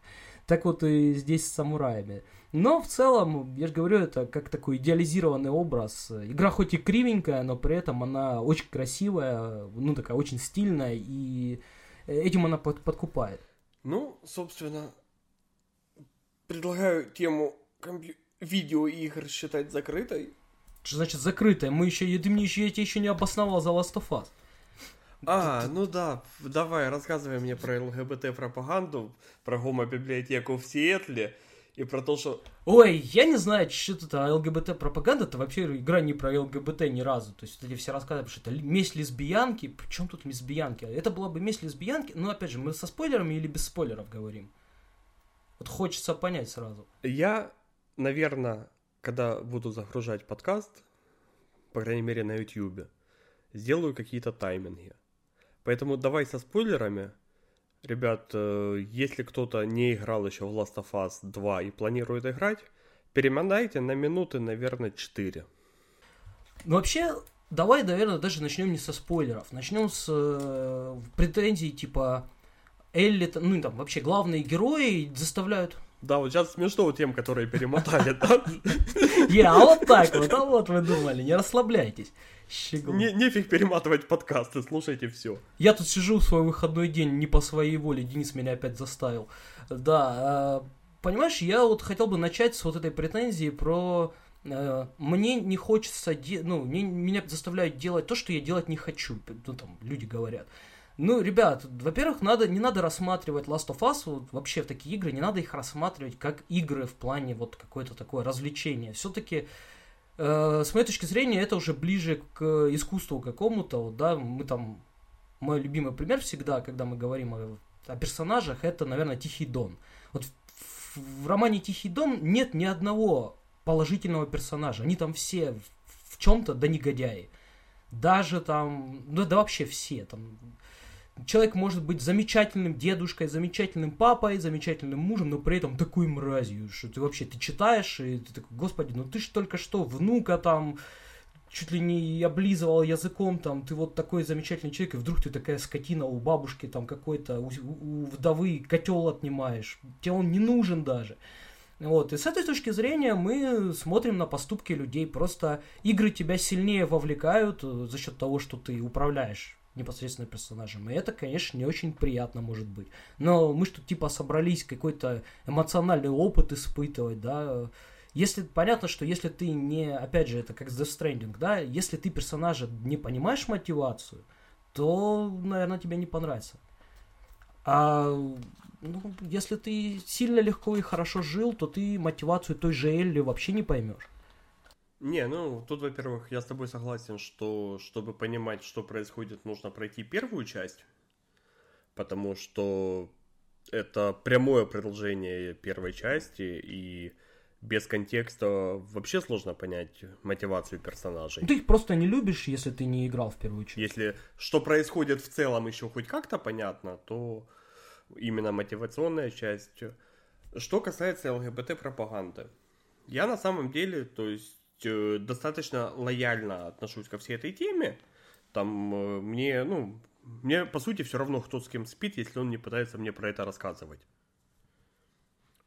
A: Так вот и здесь с самураями. Но в целом, я же говорю, это как такой идеализированный образ. Игра хоть и кривенькая, но при этом она очень красивая, ну такая очень стильная, и этим она под- подкупает.
B: Ну, собственно, предлагаю тему компью- видеоигр считать закрытой.
A: Что значит закрытая? Мы еще, ты мне еще, я тебе еще не обосновал за Last of Us.
B: А, ну да, давай, рассказывай мне про ЛГБТ-пропаганду, про гомобиблиотеку в Сиэтле и про то, что...
A: Ой, я не знаю, что это ЛГБТ-пропаганда, это вообще игра не про ЛГБТ ни разу. То есть вот эти все рассказы, что это месть лесбиянки, причем тут лесбиянки? Это была бы месть лесбиянки, но опять же, мы со спойлерами или без спойлеров говорим? Вот хочется понять сразу.
B: Я, наверное, когда буду загружать подкаст, по крайней мере на YouTube, сделаю какие-то тайминги. Поэтому давай со спойлерами. Ребят, э, если кто-то не играл еще в Last of Us 2 и планирует играть, перемотайте на минуты, наверное, 4.
A: Ну, вообще, давай, наверное, даже начнем не со спойлеров. Начнем с э, претензий, типа, Элли, ну, там, вообще, главные герои заставляют...
B: Да, вот сейчас смешно у тем, которые перемотали, да?
A: Я, а вот так вот, а вот вы думали, не расслабляйтесь. Щегол.
B: Не- Нефиг перематывать подкасты, слушайте все.
A: Я тут сижу в свой выходной день не по своей воле, Денис меня опять заставил. Да, э, понимаешь, я вот хотел бы начать с вот этой претензии про э, мне не хочется, ну, мне, меня заставляют делать то, что я делать не хочу, ну, там, люди говорят. Ну, ребят, во-первых, надо, не надо рассматривать Last of Us, вот, вообще в такие игры, не надо их рассматривать как игры в плане вот какое-то такое развлечение. Все-таки Э, с моей точки зрения, это уже ближе к искусству какому-то, вот, да, мы там, мой любимый пример всегда, когда мы говорим о, о персонажах, это, наверное, Тихий Дон. Вот в, в романе Тихий Дон нет ни одного положительного персонажа, они там все в, в чем-то да негодяи. Даже там, ну да вообще все, там, человек может быть замечательным дедушкой, замечательным папой, замечательным мужем, но при этом такой мразью, что ты вообще, ты читаешь, и ты такой, господи, ну ты ж только что внука там чуть ли не облизывал языком, там, ты вот такой замечательный человек, и вдруг ты такая скотина у бабушки, там, какой-то, у, у вдовы котел отнимаешь, тебе он не нужен даже. Вот, и с этой точки зрения мы смотрим на поступки людей, просто игры тебя сильнее вовлекают э, за счет того, что ты управляешь непосредственно персонажем. И это, конечно, не очень приятно может быть. Но мы что типа собрались какой-то эмоциональный опыт испытывать, да. Если понятно, что если ты не, опять же, это как с Death Stranding, да, если ты персонажа не понимаешь мотивацию, то, наверное, тебе не понравится. А ну, если ты сильно легко и хорошо жил, то ты мотивацию той же Элли вообще не поймешь.
B: Не, ну, тут, во-первых, я с тобой согласен, что чтобы понимать, что происходит, нужно пройти первую часть, потому что это прямое продолжение первой части, и без контекста вообще сложно понять мотивацию персонажей.
A: Ты их просто не любишь, если ты не играл в первую часть.
B: Если что происходит в целом еще хоть как-то понятно, то именно мотивационная часть. Что касается ЛГБТ-пропаганды, я на самом деле, то есть, достаточно лояльно отношусь ко всей этой теме. Там э, мне, ну, мне по сути все равно, кто с кем спит, если он не пытается мне про это рассказывать.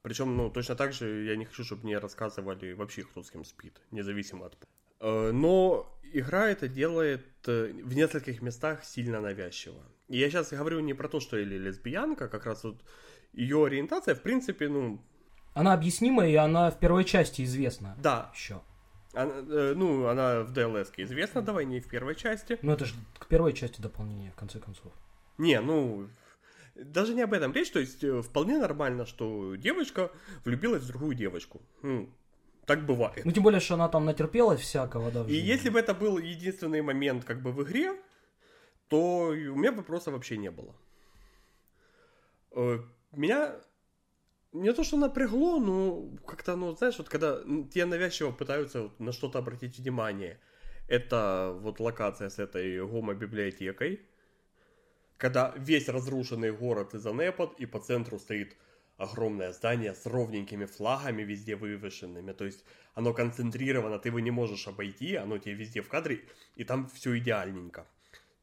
B: Причем, ну, точно так же я не хочу, чтобы мне рассказывали вообще, кто с кем спит, независимо от... Э, но игра это делает в нескольких местах сильно навязчиво. И я сейчас говорю не про то, что или лесбиянка, как раз вот ее ориентация, в принципе, ну...
A: Она объяснима, и она в первой части известна.
B: Да.
A: Еще.
B: Она, э, ну, она в DLS известна, давай не в первой части.
A: Ну, это же к первой части дополнения, в конце концов.
B: Не, ну, даже не об этом речь, то есть э, вполне нормально, что девочка влюбилась в другую девочку. Ну, так бывает.
A: Ну, тем более, что она там натерпелась всякого, да.
B: И если бы это был единственный момент как бы в игре, то у меня вопроса вообще не было. Э, меня не то, что напрягло, но как-то, ну, знаешь, вот когда тебе навязчиво пытаются на что-то обратить внимание, это вот локация с этой гомо-библиотекой, когда весь разрушенный город занепад, и по центру стоит огромное здание с ровненькими флагами везде вывешенными, то есть оно концентрировано, ты его не можешь обойти, оно тебе везде в кадре, и там все идеальненько.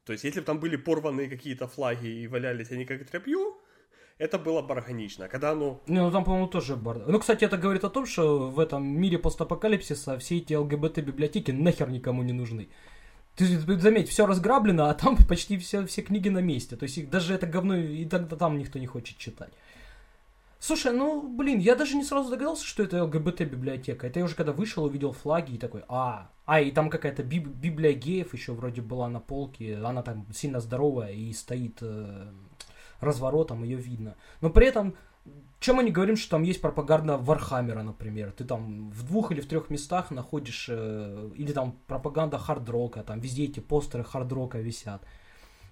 B: То есть, если бы там были порванные какие-то флаги и валялись они как тряпью, это было бы органично. Когда оно...
A: Не, ну там, по-моему, тоже бардак. Ну, кстати, это говорит о том, что в этом мире постапокалипсиса все эти ЛГБТ-библиотеки нахер никому не нужны. Ты заметь, все разграблено, а там почти все, все книги на месте. То есть их, даже это говно и тогда там никто не хочет читать. Слушай, ну, блин, я даже не сразу догадался, что это ЛГБТ-библиотека. Это я уже когда вышел, увидел флаги и такой, а, а, и там какая-то биб- библия геев еще вроде была на полке. Она там сильно здоровая и стоит э, разворотом, ее видно. Но при этом, чем мы не говорим, что там есть пропаганда Вархаммера, например. Ты там в двух или в трех местах находишь, э, или там пропаганда хардрока, там везде эти постеры хардрока висят.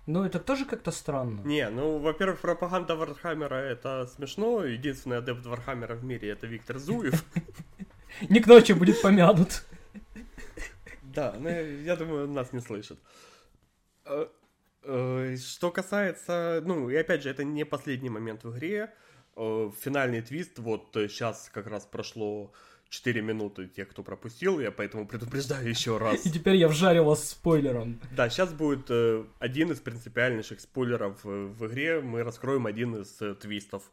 A: Ну, это тоже как-то странно.
B: Не, ну, во-первых, пропаганда Вархаммера это смешно. Единственный адепт Вархаммера в мире это Виктор Зуев.
A: Не к ночи будет помянут.
B: Да, ну, я думаю, он нас не слышит. Э, э, что касается, ну, и опять же, это не последний момент в игре. Э, финальный твист, вот сейчас как раз прошло 4 минуты тех, кто пропустил, я поэтому предупреждаю еще раз.
A: И теперь я вжарил вас спойлером.
B: Да, сейчас будет э, один из принципиальнейших спойлеров э, в игре. Мы раскроем один из э, твистов.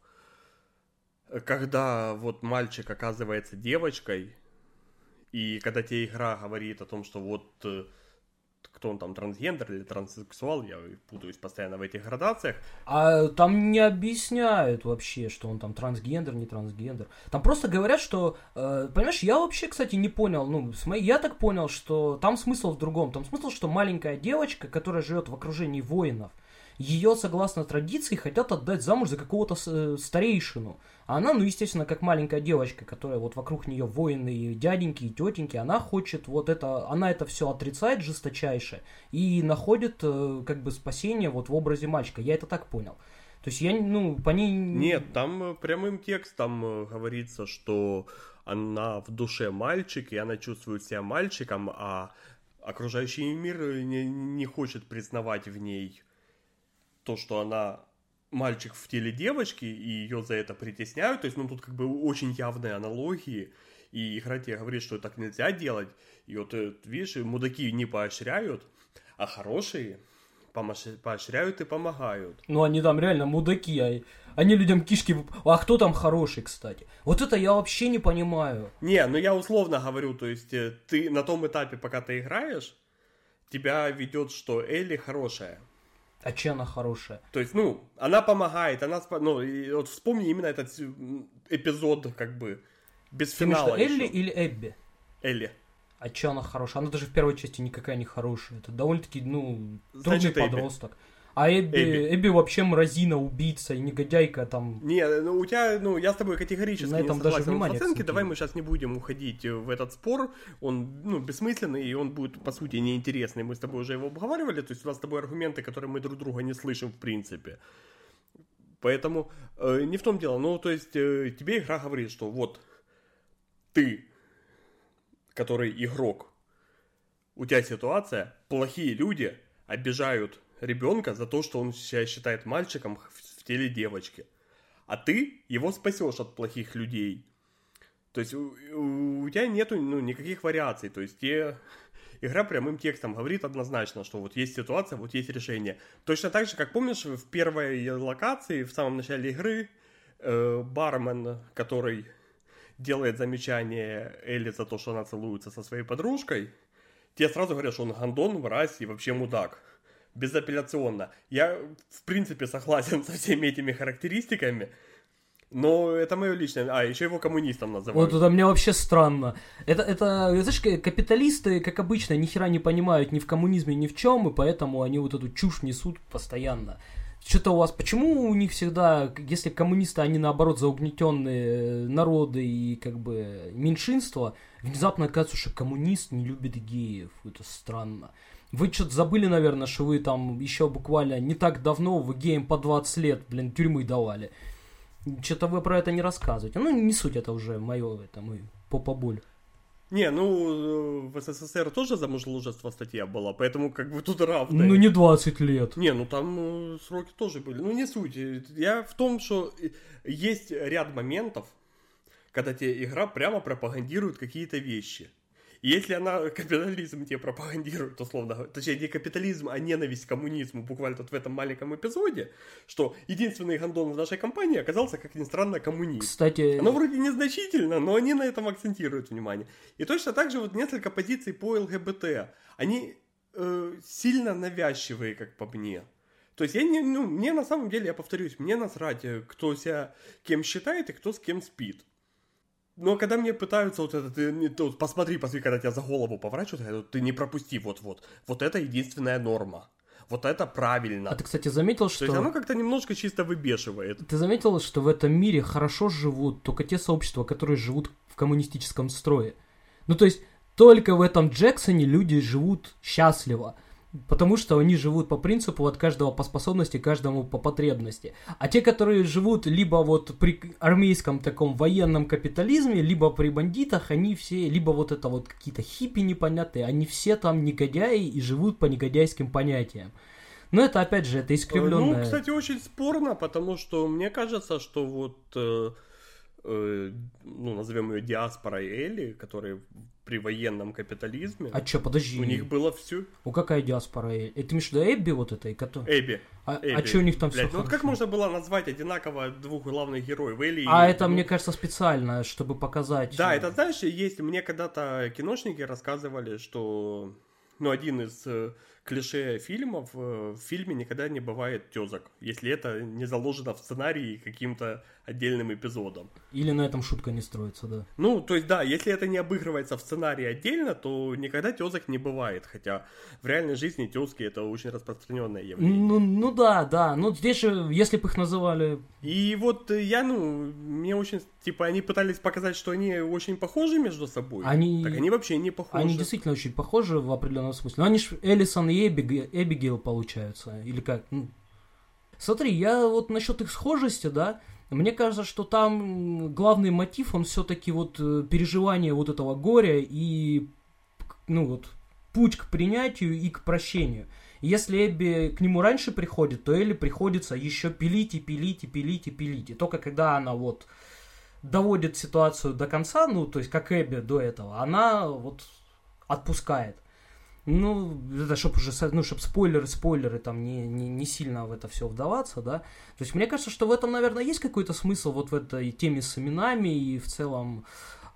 B: Когда вот мальчик оказывается девочкой, и когда тебе игра говорит о том, что вот э, кто он там, трансгендер или транссексуал, я путаюсь постоянно в этих градациях.
A: А там не объясняют вообще, что он там трансгендер, не трансгендер. Там просто говорят, что, э, понимаешь, я вообще, кстати, не понял, ну, я так понял, что там смысл в другом. Там смысл, что маленькая девочка, которая живет в окружении воинов, ее, согласно традиции, хотят отдать замуж за какого-то э, старейшину. А она, ну, естественно, как маленькая девочка, которая вот вокруг нее воины и дяденьки, и тетеньки, она хочет вот это, она это все отрицает жесточайше и находит э, как бы спасение вот в образе мальчика. Я это так понял. То есть я, ну, по ней...
B: Нет, там э, прямым текстом говорится, что она в душе мальчик, и она чувствует себя мальчиком, а окружающий мир не, не хочет признавать в ней то, что она мальчик в теле девочки, и ее за это притесняют, то есть, ну, тут как бы очень явные аналогии, и игра тебе говорит, что так нельзя делать, и вот, э, видишь, мудаки не поощряют, а хорошие поощряют и помогают.
A: Ну, они там реально мудаки, а они людям кишки... А кто там хороший, кстати? Вот это я вообще не понимаю.
B: Не, ну я условно говорю, то есть э, ты на том этапе, пока ты играешь, тебя ведет, что Элли хорошая.
A: А че она хорошая?
B: То есть, ну, она помогает, она, ну, и вот вспомни именно этот эпизод, как бы, без Ты финала.
A: Что, Элли или Эбби?
B: Элли.
A: А че она хорошая? Она даже в первой части никакая не хорошая. Это довольно-таки, ну, трудный Значит, подросток. Эбби. А Эбби, Эбби. Эбби вообще мразина, убийца и негодяйка там.
B: Не, ну у тебя, ну я с тобой категорически На этом не согласен даже внимание, в оценке. Давай мы сейчас не будем уходить в этот спор. Он, ну, бессмысленный, и он будет, по сути, неинтересный. Мы с тобой уже его обговаривали, то есть у нас с тобой аргументы, которые мы друг друга не слышим в принципе. Поэтому э, не в том дело. Ну, то есть э, тебе игра говорит, что вот ты, который игрок, у тебя ситуация, плохие люди обижают ребенка за то, что он себя считает мальчиком в теле девочки. А ты его спасешь от плохих людей. То есть у, у тебя нету ну, никаких вариаций. То есть те, игра прямым текстом говорит однозначно, что вот есть ситуация, вот есть решение. Точно так же, как помнишь, в первой локации, в самом начале игры, э, бармен, который делает замечание Элли за то, что она целуется со своей подружкой, тебе сразу говорят, что он гандон, мразь и вообще мудак. Безапелляционно. Я, в принципе, согласен со всеми этими характеристиками, но это мое личное. А, еще его коммунистом называют.
A: Вот это мне вообще странно. Это, это, знаешь, капиталисты, как обычно, ни хера не понимают ни в коммунизме, ни в чем, и поэтому они вот эту чушь несут постоянно. Что-то у вас, почему у них всегда, если коммунисты, они наоборот за угнетенные народы и как бы меньшинства, внезапно оказывается, что коммунист не любит геев. Это странно. Вы что-то забыли, наверное, что вы там еще буквально не так давно, вы геям по 20 лет, блин, тюрьмы давали. Что-то вы про это не рассказываете. Ну, не суть, это уже мое, это мой попа боль.
B: Не, ну, в СССР тоже за мужеложество статья была, поэтому как бы тут равно.
A: Ну, не 20 лет.
B: Не, ну там ну, сроки тоже были. Ну, не суть. Я в том, что есть ряд моментов, когда тебе игра прямо пропагандирует какие-то вещи. Если она капитализм тебе пропагандирует, условно, точнее, не капитализм, а ненависть к коммунизму, буквально тут в этом маленьком эпизоде, что единственный гандон в нашей компании оказался, как ни странно, коммунист.
A: Кстати...
B: Оно вроде незначительно, но они на этом акцентируют внимание. И точно так же вот несколько позиций по ЛГБТ. Они э, сильно навязчивые, как по мне. То есть я не, ну, мне на самом деле, я повторюсь, мне насрать, э, кто себя кем считает и кто с кем спит. Но когда мне пытаются вот это, ты, не, вот посмотри, посмотри, когда тебя за голову поворачивают, ты не пропусти, вот-вот. Вот это единственная норма. Вот это правильно.
A: А ты, кстати, заметил, что...
B: То есть оно как-то немножко чисто выбешивает.
A: Ты заметил, что в этом мире хорошо живут только те сообщества, которые живут в коммунистическом строе? Ну, то есть, только в этом Джексоне люди живут счастливо потому что они живут по принципу от каждого по способности, каждому по потребности. А те, которые живут либо вот при армейском таком военном капитализме, либо при бандитах, они все, либо вот это вот какие-то хиппи непонятные, они все там негодяи и живут по негодяйским понятиям. Но это опять же, это искривленное.
B: Ну, кстати, очень спорно, потому что мне кажется, что вот э, э, ну, назовем ее диаспорой Элли, которые при военном капитализме.
A: А чё, подожди.
B: У них было все.
A: У какая диаспора? Это между Эбби вот этой? Которая...
B: Эбби.
A: А,
B: Эбби.
A: а чё у них там
B: Блядь,
A: все
B: ну вот как можно было назвать одинаково двух главных героев? Элли
A: А
B: и...
A: это, мне кажется, специально, чтобы показать...
B: Да,
A: э,
B: это, знаешь, есть... Мне когда-то киношники рассказывали, что... Ну, один из э, клише фильмов, э, в фильме никогда не бывает тезок, если это не заложено в сценарии каким-то отдельным эпизодом.
A: Или на этом шутка не строится, да.
B: Ну, то есть, да, если это не обыгрывается в сценарии отдельно, то никогда тезок не бывает. Хотя в реальной жизни тезки это очень распространенное явление.
A: Ну, ну да, да. Ну здесь же, если бы их называли...
B: И вот э, я, ну, мне очень, типа, они пытались показать, что они очень похожи между собой.
A: Они-
B: Так они вообще не похожи.
A: Они действительно очень похожи в определенном смысле. Но они же Элисон и Эбиге- Эбигейл получаются. Или как? Смотри, я вот насчет их схожести, да, мне кажется, что там главный мотив, он все-таки вот э, переживание вот этого горя и, ну вот, путь к принятию и к прощению. Если Эбби к нему раньше приходит, то Элли приходится еще пилить и пилить и пилить и пилить. И только когда она вот доводит ситуацию до конца, ну, то есть как Эбби до этого, она вот отпускает. Ну, это чтобы уже, ну, чтобы спойлеры, спойлеры там не, не, не сильно в это все вдаваться, да. То есть мне кажется, что в этом, наверное, есть какой-то смысл вот в этой теме с именами и в целом.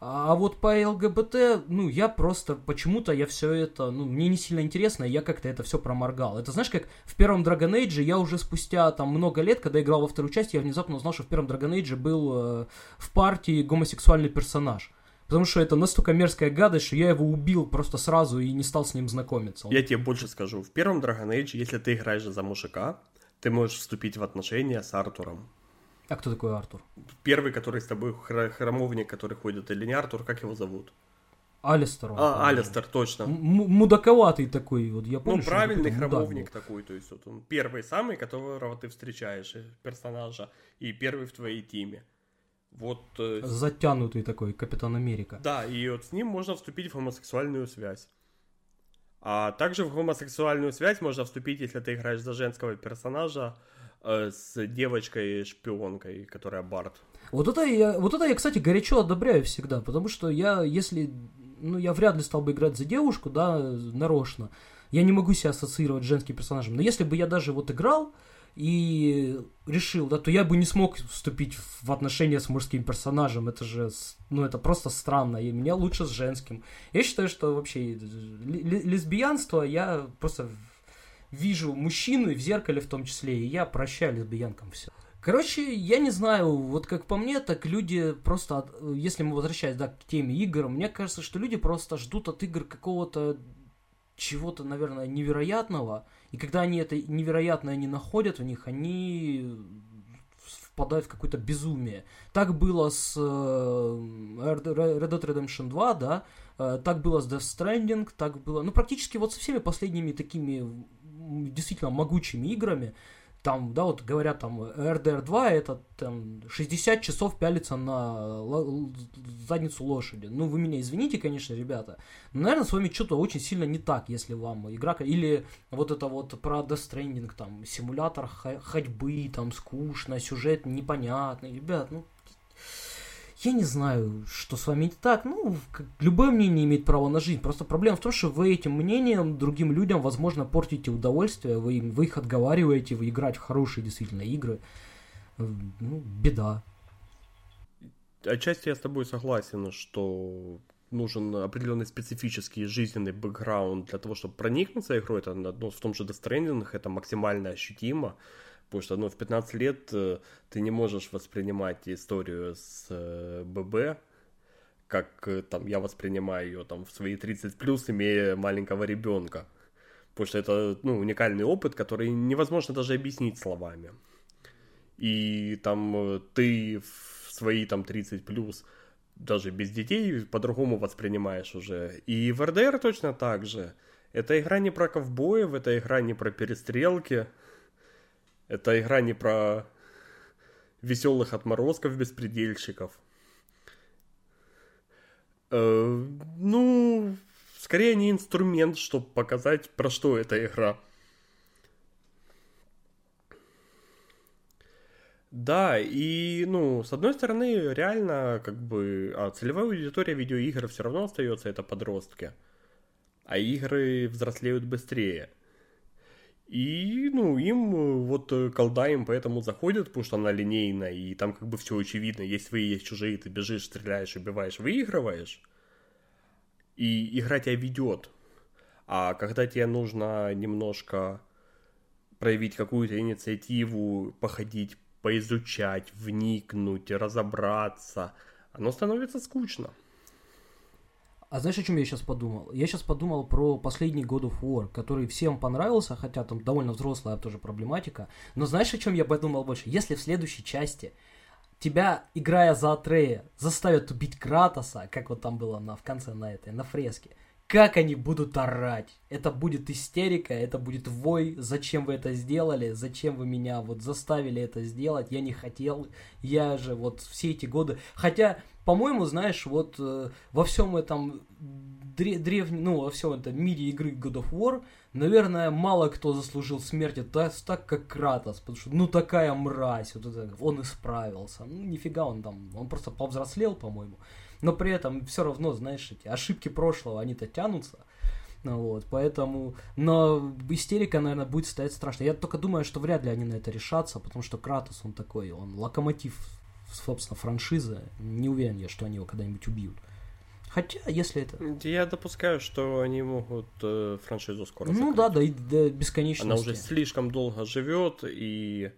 A: А вот по ЛГБТ, ну, я просто почему-то я все это, ну, мне не сильно интересно, я как-то это все проморгал. Это знаешь, как в первом Dragon Age я уже спустя там много лет, когда играл во вторую часть, я внезапно узнал, что в первом Dragon Age был э, в партии гомосексуальный персонаж. Потому что это настолько мерзкая гадость, что я его убил просто сразу и не стал с ним знакомиться.
B: Я тебе больше скажу. В первом Dragon Age, если ты играешь за мужика, ты можешь вступить в отношения с Артуром.
A: А кто такой Артур?
B: Первый, который с тобой, хра- храмовник, который ходит, или не Артур, как его зовут?
A: Алистер. он,
B: А. Алистер, точно.
A: М- мудаковатый такой, вот я помню.
B: Ну, правильный храмовник такой, то есть вот он первый самый, которого ты встречаешь, э, персонажа, и первый в твоей теме. Вот... Э,
A: Затянутый такой Капитан Америка.
B: Да, и вот с ним можно вступить в гомосексуальную связь. А также в гомосексуальную связь можно вступить, если ты играешь за женского персонажа э, с девочкой-шпионкой, которая Барт.
A: Вот это, я, вот это я, кстати, горячо одобряю всегда, потому что я, если... Ну, я вряд ли стал бы играть за девушку, да, нарочно. Я не могу себя ассоциировать с женским персонажем. Но если бы я даже вот играл, и решил, да, то я бы не смог вступить в отношения с мужским персонажем. Это же, ну, это просто странно. И мне лучше с женским. Я считаю, что вообще лесбиянство я просто вижу мужчину в зеркале в том числе, и я прощаю лесбиянкам все. Короче, я не знаю, вот как по мне, так люди просто, если мы возвращаемся, да, к теме игр, мне кажется, что люди просто ждут от игр какого-то чего-то, наверное, невероятного, и когда они это невероятное не находят в них, они впадают в какое-то безумие. Так было с э, Red Dead Redemption 2, да, э, так было с Death Stranding, так было, ну, практически вот со всеми последними такими действительно могучими играми, там, да, вот говорят, там, RDR 2 это там 60 часов пялится на задницу лошади. Ну, вы меня извините, конечно, ребята. Но, наверное, с вами что-то очень сильно не так, если вам игра... Или вот это вот про Death Stranding, там, симулятор ходьбы, там, скучно, сюжет непонятный. Ребят, ну, я не знаю, что с вами не так. Ну, любое мнение имеет право на жизнь. Просто проблема в том, что вы этим мнением другим людям, возможно, портите удовольствие, вы, вы их отговариваете, вы играть в хорошие действительно игры. Э, ну, беда.
B: Отчасти я с тобой согласен, что нужен определенный специфический жизненный бэкграунд для того, чтобы проникнуться игрой. Это ну, в том же Death Stranding это максимально ощутимо. Потому что ну, в 15 лет э, ты не можешь воспринимать историю с э, ББ, как э, там я воспринимаю ее там в свои 30 плюс, имея маленького ребенка. Потому что это ну, уникальный опыт, который невозможно даже объяснить словами. И там ты в свои там 30 плюс даже без детей по-другому воспринимаешь уже. И в РДР точно так же. Это игра не про ковбоев, это игра не про перестрелки, это игра не про веселых отморозков беспредельщиков. Э, ну, скорее не инструмент, чтобы показать, про что эта игра. Да, и, ну, с одной стороны, реально, как бы, а целевая аудитория видеоигр все равно остается, это подростки. А игры взрослеют быстрее. И, ну, им э, вот э, колда им поэтому заходит, потому что она линейная, и там как бы все очевидно. Есть свои, есть чужие, ты бежишь, стреляешь, убиваешь, выигрываешь. И игра тебя ведет. А когда тебе нужно немножко проявить какую-то инициативу, походить, поизучать, вникнуть, разобраться, оно становится скучно.
A: А знаешь, о чем я сейчас подумал? Я сейчас подумал про последний God of War, который всем понравился, хотя там довольно взрослая тоже проблематика. Но знаешь, о чем я подумал больше? Если в следующей части тебя, играя за Атрея, заставят убить Кратоса, как вот там было на, в конце на этой, на фреске, как они будут орать. Это будет истерика, это будет вой. Зачем вы это сделали? Зачем вы меня вот заставили это сделать? Я не хотел. Я же вот все эти годы... Хотя по-моему, знаешь, вот э, во всем этом древнем, ну, во всем этом мире игры God of War, наверное, мало кто заслужил смерти так, так как Кратос, потому что, ну, такая мразь, вот это, он исправился. Ну, нифига он там, он просто повзрослел, по-моему. Но при этом все равно, знаешь, эти ошибки прошлого, они-то тянутся. Ну, вот, поэтому, но истерика, наверное, будет стоять страшно. Я только думаю, что вряд ли они на это решатся, потому что Кратос, он такой, он локомотив собственно, франшиза. Не уверен я, что они его когда-нибудь убьют. Хотя, если это...
B: Я допускаю, что они могут э, франшизу скоро
A: Ну закрыть. да, да, и до бесконечности.
B: Она уже слишком долго живет, и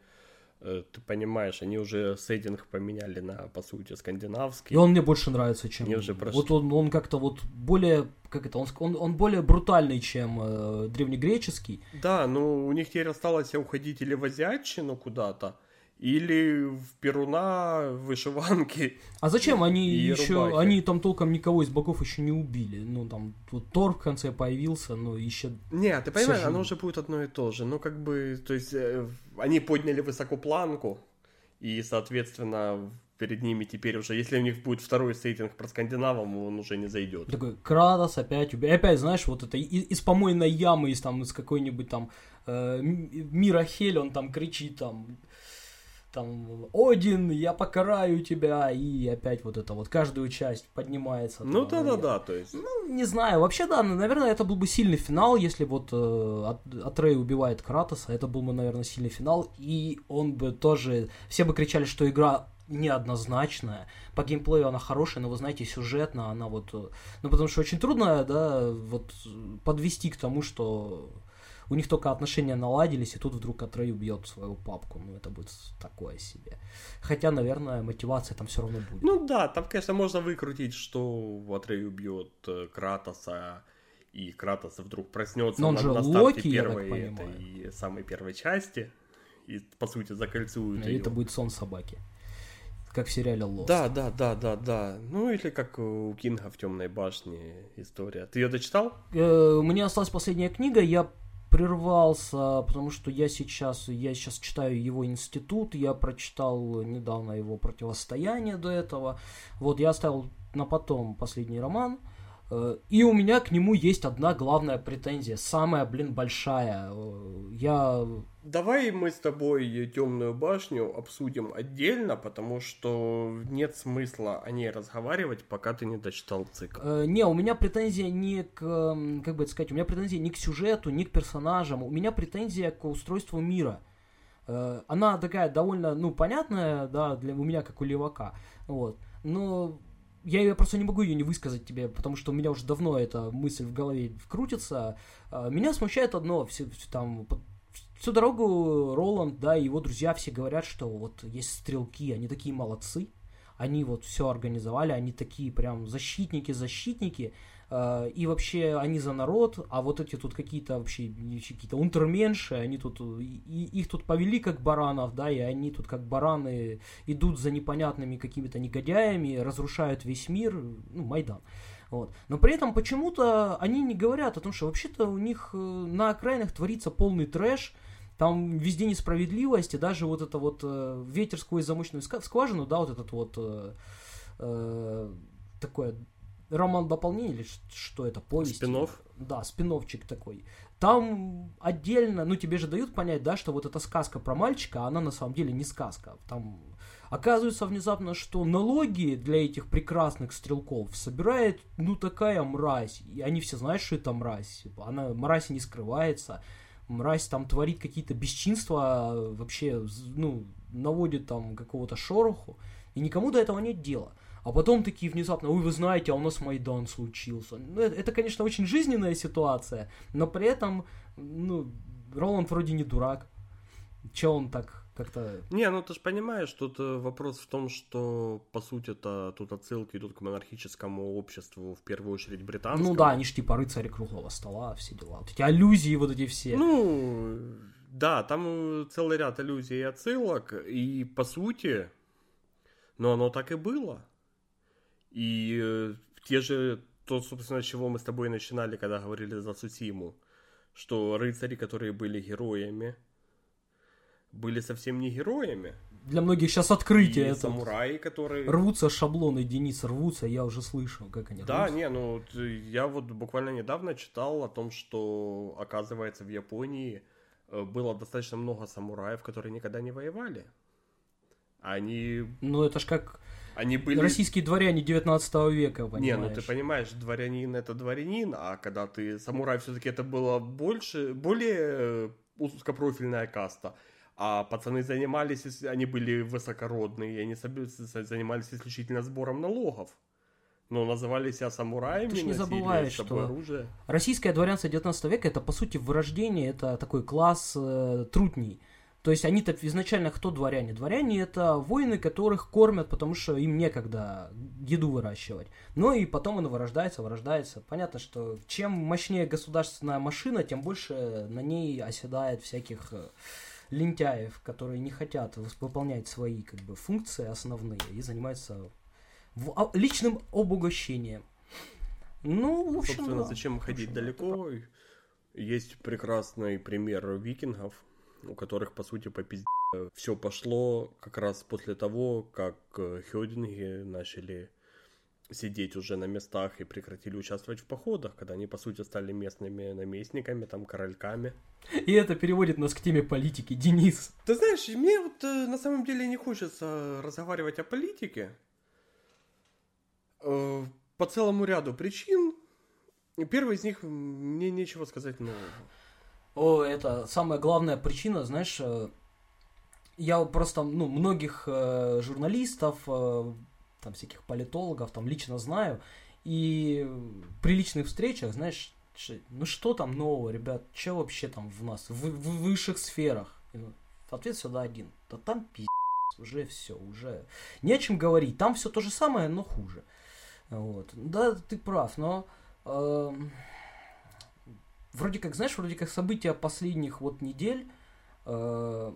B: ты понимаешь, они уже сеттинг поменяли на, по сути, скандинавский.
A: И он мне больше нравится, чем...
B: Они уже прошли.
A: Вот он, он как-то вот более... Как это? Он, он, он более брутальный, чем э, древнегреческий.
B: Да, ну у них теперь осталось уходить или в азиатчину куда-то, или в Перуна вышиванки.
A: А зачем они еще, рубахи. они там толком никого из богов еще не убили. Ну там вот Тор в конце появился, но еще.
B: Не, ты понимаешь, оно уже будет одно и то же. Ну как бы, то есть э, они подняли высоко планку, и соответственно перед ними теперь уже, если у них будет второй сеттинг про скандинавов, он уже не зайдет.
A: Такой, Кратос опять. И опять, знаешь, вот это из, из помойной ямы, из там, из какой-нибудь там э, мира Хель, он там кричит там, там, Один, я покараю тебя, и опять вот это вот, каждую часть поднимается.
B: Ну да-да-да, то есть.
A: Ну, не знаю, вообще, да, наверное, это был бы сильный финал, если вот э, Атрей убивает Кратоса, это был бы, наверное, сильный финал, и он бы тоже, все бы кричали, что игра неоднозначная. По геймплею она хорошая, но вы знаете, сюжетно она вот... Э, ну, потому что очень трудно, да, вот подвести к тому, что у них только отношения наладились, и тут вдруг Атрей убьет свою папку. Ну, это будет такое себе. Хотя, наверное, мотивация там все равно будет.
B: Ну да, там, конечно, можно выкрутить, что Атрей убьет э, Кратоса, и Кратос вдруг проснется
A: Но он
B: на,
A: же
B: на
A: Локи,
B: старте первой
A: я так
B: этой самой первой части. И, по сути, закольцуют
A: и
B: ее.
A: это будет сон собаки. Как в сериале Lost.
B: Да, да, да, да, да. Ну или как у Кинга в Темной башне история. Ты ее дочитал?
A: Э, у меня осталась последняя книга, я прервался, потому что я сейчас, я сейчас читаю его институт, я прочитал недавно его противостояние до этого. Вот я оставил на потом последний роман. Э, и у меня к нему есть одна главная претензия, самая, блин, большая. Э, я...
B: Давай мы с тобой темную башню обсудим отдельно, потому что нет смысла о ней разговаривать, пока ты не дочитал цикл.
A: Э, не, у меня претензия не к, как бы это сказать, у меня претензия не к сюжету, не к персонажам, у меня претензия к устройству мира. Э, она такая довольно, ну, понятная, да, для у меня как у левака, вот, но я ее просто не могу ее не высказать тебе, потому что у меня уже давно эта мысль в голове крутится. А, меня смущает одно, все, там, всю дорогу Роланд, да, и его друзья все говорят, что вот есть стрелки, они такие молодцы, они вот все организовали, они такие прям защитники-защитники, Э, и вообще они за народ, а вот эти тут какие-то вообще какие-то унтерменши, они тут, и, их тут повели как баранов, да, и они тут как бараны идут за непонятными какими-то негодяями, разрушают весь мир, ну, Майдан. Вот. Но при этом почему-то они не говорят о том, что вообще-то у них э, на окраинах творится полный трэш, там везде несправедливость, и даже вот это вот э, ветер сквозь замочную скважину, да, вот этот вот э, э, такое роман дополнение или что это, повесть?
B: Спинов?
A: Да, спиновчик такой. Там отдельно, ну тебе же дают понять, да, что вот эта сказка про мальчика, она на самом деле не сказка. Там оказывается внезапно, что налоги для этих прекрасных стрелков собирает, ну, такая мразь. И они все знают, что это мразь. Она, мразь не скрывается. Мразь там творит какие-то бесчинства, вообще, ну, наводит там какого-то шороху. И никому до этого нет дела. А потом такие внезапно, ой, вы знаете, а у нас Майдан случился. Ну, это, это, конечно, очень жизненная ситуация, но при этом, ну, Роланд вроде не дурак. Че он так как-то...
B: Не, ну ты же понимаешь, тут э, вопрос в том, что, по сути, это тут отсылки идут к монархическому обществу, в первую очередь британскому.
A: Ну да, они же типа рыцари круглого стола, все дела. Вот эти аллюзии вот эти все.
B: Ну, да, там э, целый ряд аллюзий и отсылок, и, по сути, но оно так и было. И э, те же, то, собственно, с чего мы с тобой начинали, когда говорили за Сусиму, что рыцари, которые были героями, были совсем не героями.
A: Для многих сейчас открытие. И это
B: самураи, которые...
A: Рвутся шаблоны, Денис, рвутся, я уже слышал, как они
B: Да, рвутся. не, ну, я вот буквально недавно читал о том, что, оказывается, в Японии э, было достаточно много самураев, которые никогда не воевали. Они...
A: Ну, это ж как
B: они были...
A: Российские дворяне 19 века, понимаешь?
B: Не, ну ты понимаешь, дворянин это дворянин, а когда ты самурай, все-таки это было больше, более э, узкопрофильная каста. А пацаны занимались, они были высокородные, они занимались исключительно сбором налогов. Но называли себя самураями,
A: Ты же не забываешь, что оружие. российское дворянство 19 века это по сути вырождение, это такой класс э, трутней. То есть они-то изначально кто дворяне? Дворяне это воины, которых кормят, потому что им некогда еду выращивать. Ну и потом оно вырождается, вырождается. Понятно, что чем мощнее государственная машина, тем больше на ней оседает всяких э, лентяев, которые не хотят выполнять свои как бы, функции основные и занимаются в, личным обогащением. Ну, в общем,
B: Собственно, да. зачем ходить общем, далеко? Есть прекрасный пример викингов, у которых, по сути, по пизде все пошло как раз после того, как э, Хёдинги начали сидеть уже на местах и прекратили участвовать в походах, когда они, по сути, стали местными наместниками, там, корольками.
A: И это переводит нас к теме политики. Денис.
B: Ты знаешь, мне вот э, на самом деле не хочется разговаривать о политике. Э, по целому ряду причин. Первый из них мне нечего сказать нового.
A: О, это самая главная причина, знаешь, э, я просто, ну, многих э, журналистов, э, там, всяких политологов, там, лично знаю, и при личных встречах, знаешь, ну что там нового, ребят, что вообще там в нас, в, в высших сферах? Ну, ответ всегда один, да там пиздец, уже все, уже не о чем говорить, там все то же самое, но хуже. Вот. Да, ты прав, но э, вроде как, знаешь, вроде как события последних вот недель э,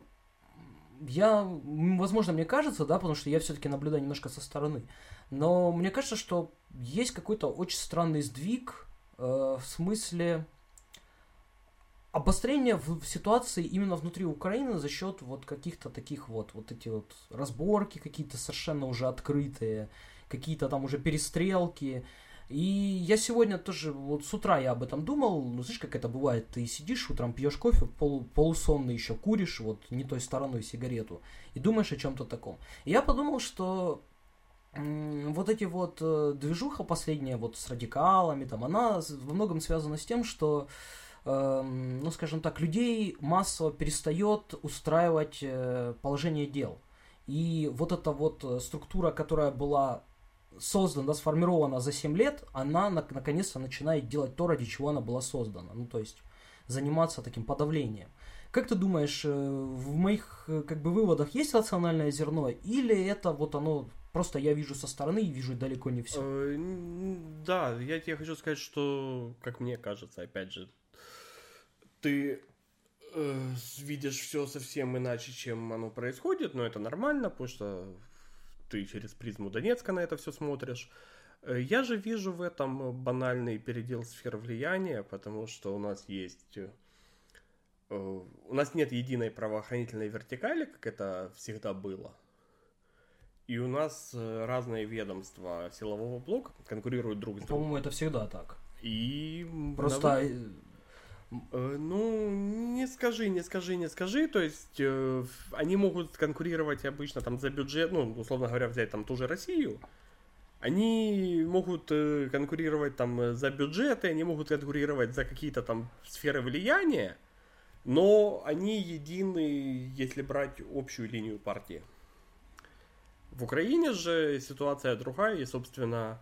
A: я, возможно, мне кажется, да, потому что я все-таки наблюдаю немножко со стороны, но мне кажется, что есть какой-то очень странный сдвиг э, в смысле обострения в, в ситуации именно внутри Украины за счет вот каких-то таких вот, вот эти вот разборки какие-то совершенно уже открытые, какие-то там уже перестрелки, и я сегодня тоже, вот с утра я об этом думал, ну, знаешь, как это бывает, ты сидишь утром, пьешь кофе, пол, полусонный еще куришь, вот не той стороной сигарету, и думаешь о чем-то таком. И я подумал, что вот эти вот э, движуха последняя вот с радикалами, там, она во многом связана с тем, что, э, ну, скажем так, людей массово перестает устраивать э, положение дел. И вот эта вот э, структура, которая была создана, сформирована за 7 лет, она на, наконец-то начинает делать то, ради чего она была создана. Ну, то есть заниматься таким подавлением. Как ты думаешь, э, в моих э, как бы выводах есть рациональное зерно, или это вот оно просто я вижу со стороны и вижу далеко не все?
B: Э, да, я тебе хочу сказать, что, как мне кажется, опять же, ты э, видишь все совсем иначе, чем оно происходит, но это нормально, потому что ты через призму Донецка на это все смотришь. Э, я же вижу в этом банальный передел сфер влияния, потому что у нас есть... Э, у нас нет единой правоохранительной вертикали, как это всегда было. И у нас э, разные ведомства силового блока конкурируют друг с другом.
A: По-моему, это всегда так.
B: И
A: просто
B: Э, ну, не скажи, не скажи, не скажи. То есть э, они могут конкурировать обычно там за бюджет, ну, условно говоря, взять там ту же Россию. Они могут э, конкурировать там за бюджеты, они могут конкурировать за какие-то там сферы влияния, но они едины, если брать общую линию партии. В Украине же ситуация другая, и, собственно,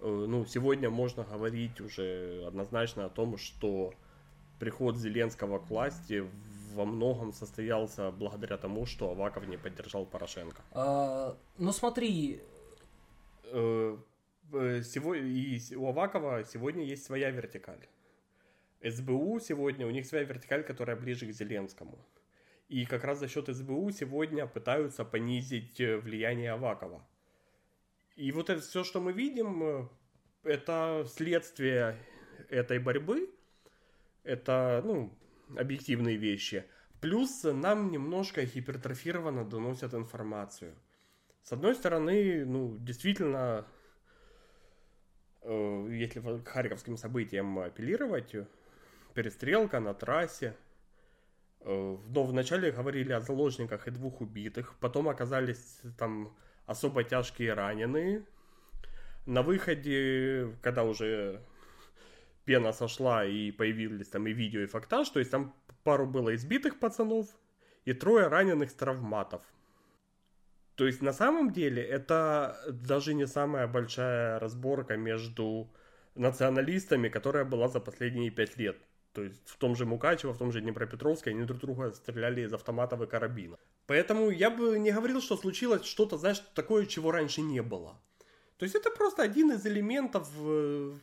B: э, ну, сегодня можно говорить уже однозначно о том, что приход Зеленского к власти во многом состоялся благодаря тому, что Аваков не поддержал Порошенко.
A: А, ну смотри...
B: Э, э, сегодня, и у Авакова сегодня есть своя вертикаль. СБУ сегодня, у них своя вертикаль, которая ближе к Зеленскому. И как раз за счет СБУ сегодня пытаются понизить э, влияние Авакова. И вот это все, что мы видим, это следствие этой борьбы, это, ну, объективные вещи. Плюс нам немножко гипертрофированно доносят информацию. С одной стороны, ну, действительно, э, если к харьковским событиям апеллировать, перестрелка на трассе, э, но вначале говорили о заложниках и двух убитых, потом оказались там особо тяжкие раненые. На выходе, когда уже пена сошла и появились там и видео, и фактаж, то есть там пару было избитых пацанов и трое раненых с травматов. То есть на самом деле это даже не самая большая разборка между националистами, которая была за последние пять лет. То есть в том же Мукачево, в том же Днепропетровске они друг друга стреляли из автоматов и карабина. Поэтому я бы не говорил, что случилось что-то, знаешь, такое, чего раньше не было. То есть это просто один из элементов э,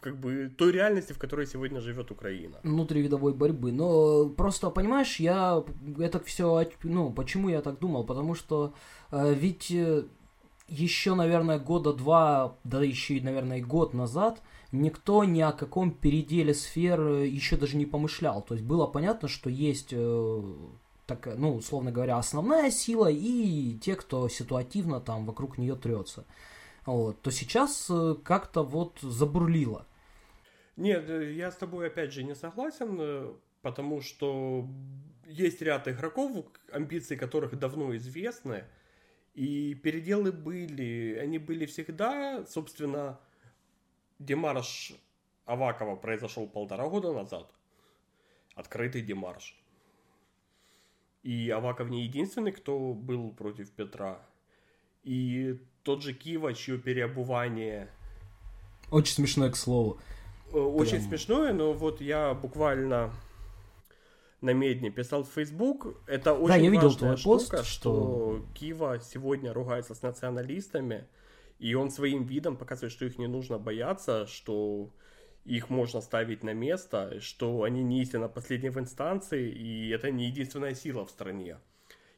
B: как бы той реальности, в которой сегодня живет Украина.
A: Внутривидовой борьбы. Но просто, понимаешь, я это все, ну, почему я так думал? Потому что э, ведь э, еще, наверное, года два, да еще наверное, год назад никто ни о каком переделе сфер э, еще даже не помышлял. То есть было понятно, что есть э, так, ну, условно говоря, основная сила и те, кто ситуативно там вокруг нее трется. Вот, то сейчас э, как-то вот забурлило.
B: Нет, э, я с тобой опять же не согласен, э, потому что есть ряд игроков, амбиции которых давно известны, и переделы были, они были всегда, собственно, демарш Авакова произошел полтора года назад, открытый демарш. И Аваков не единственный, кто был против Петра. И тот же Кива, чье переобувание...
A: Очень смешное, к слову.
B: Э, очень Прям... смешное, но вот я буквально на Медне писал в Facebook. Это очень да, я видел твой штука, пост, что... что Кива сегодня ругается с националистами, и он своим видом показывает, что их не нужно бояться, что их можно ставить на место, что они не истинно последние в инстанции, и это не единственная сила в стране.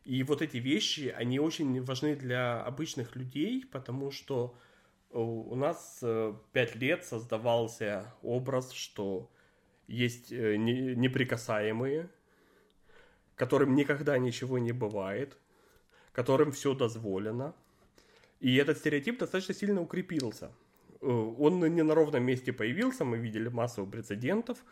B: И вот эти вещи, они очень важны для обычных людей, потому что э, у нас э, пять лет создавался образ, что есть э, неприкасаемые, которым никогда ничего не бывает, которым все дозволено. И этот стереотип достаточно сильно укрепился. Он не на ровном месте появился, мы видели массу прецедентов –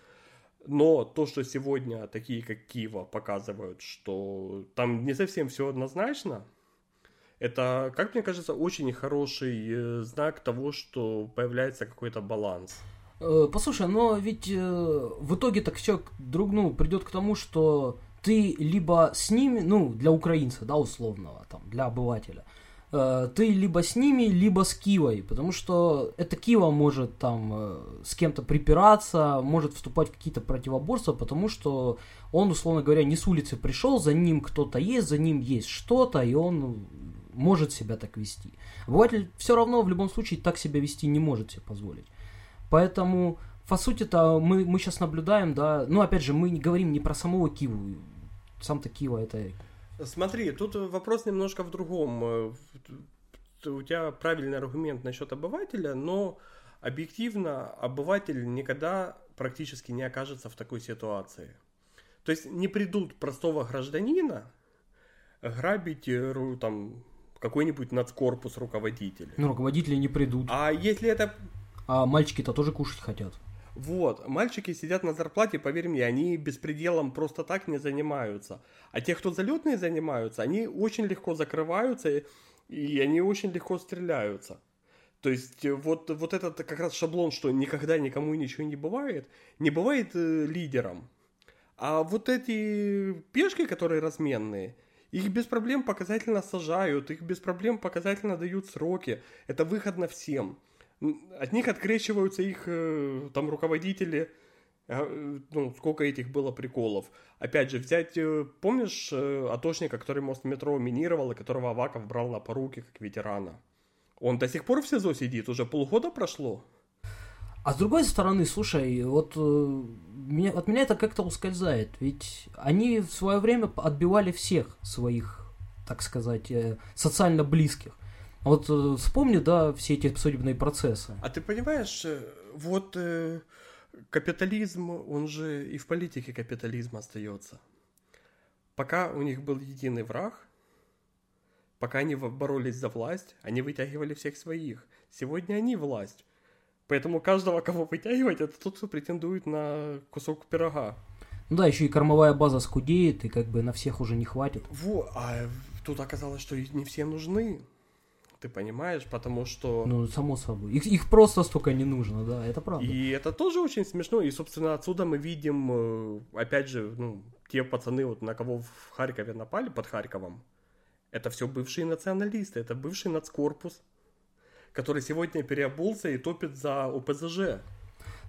B: но то, что сегодня такие, как Кива, показывают, что там не совсем все однозначно, это, как мне кажется, очень хороший э, знак того, что появляется какой-то баланс.
A: Э, послушай, но ведь э, в итоге так все друг, ну, придет к тому, что ты либо с ними, ну, для украинца, да, условного, там, для обывателя – ты либо с ними, либо с Кивой, потому что это Кива может там э, с кем-то припираться, может вступать в какие-то противоборства, потому что он, условно говоря, не с улицы пришел, за ним кто-то есть, за ним есть что-то, и он может себя так вести. Обыватель все равно в любом случае так себя вести не может себе позволить. Поэтому, по сути-то, мы, мы сейчас наблюдаем, да, ну, опять же, мы не говорим не про самого Киву, сам-то Кива это
B: Смотри, тут вопрос немножко в другом. Э, у тебя правильный аргумент насчет обывателя, но объективно обыватель никогда практически не окажется в такой ситуации. То есть не придут простого гражданина грабить э, там какой-нибудь нацкорпус руководителя.
A: Ну, руководители не придут.
B: А если это...
A: А мальчики-то тоже кушать хотят.
B: Вот, мальчики сидят на зарплате, поверь мне, они беспределом просто так не занимаются. А те, кто залетные занимаются, они очень легко закрываются, и они очень легко стреляются. То есть вот, вот этот как раз шаблон, что никогда никому ничего не бывает, не бывает э, лидером. А вот эти пешки, которые разменные, их без проблем показательно сажают, их без проблем показательно дают сроки. Это выходно всем от них открещиваются их э, там руководители, а, ну, сколько этих было приколов. Опять же, взять, э, помнишь э, атошника, который мост метро минировал, и которого Аваков брал на поруки как ветерана? Он до сих пор в СИЗО сидит, уже полгода прошло.
A: А с другой стороны, слушай, вот э, меня, от меня это как-то ускользает, ведь они в свое время отбивали всех своих, так сказать, э, социально близких. Вот э, вспомни, да, все эти судебные процессы.
B: А ты понимаешь, э, вот э, капитализм, он же и в политике капитализма остается. Пока у них был единый враг, пока они боролись за власть, они вытягивали всех своих. Сегодня они власть. Поэтому каждого, кого вытягивать, это тот, кто претендует на кусок пирога.
A: Ну да, еще и кормовая база скудеет, и как бы на всех уже не хватит.
B: Во, а тут оказалось, что не всем нужны ты понимаешь, потому что...
A: Ну, само собой. Их, их просто столько не нужно, да, это правда.
B: И это тоже очень смешно, и, собственно, отсюда мы видим, э, опять же, ну, те пацаны, вот на кого в Харькове напали, под Харьковом, это все бывшие националисты, это бывший нацкорпус, который сегодня переобулся и топит за ОПЗЖ.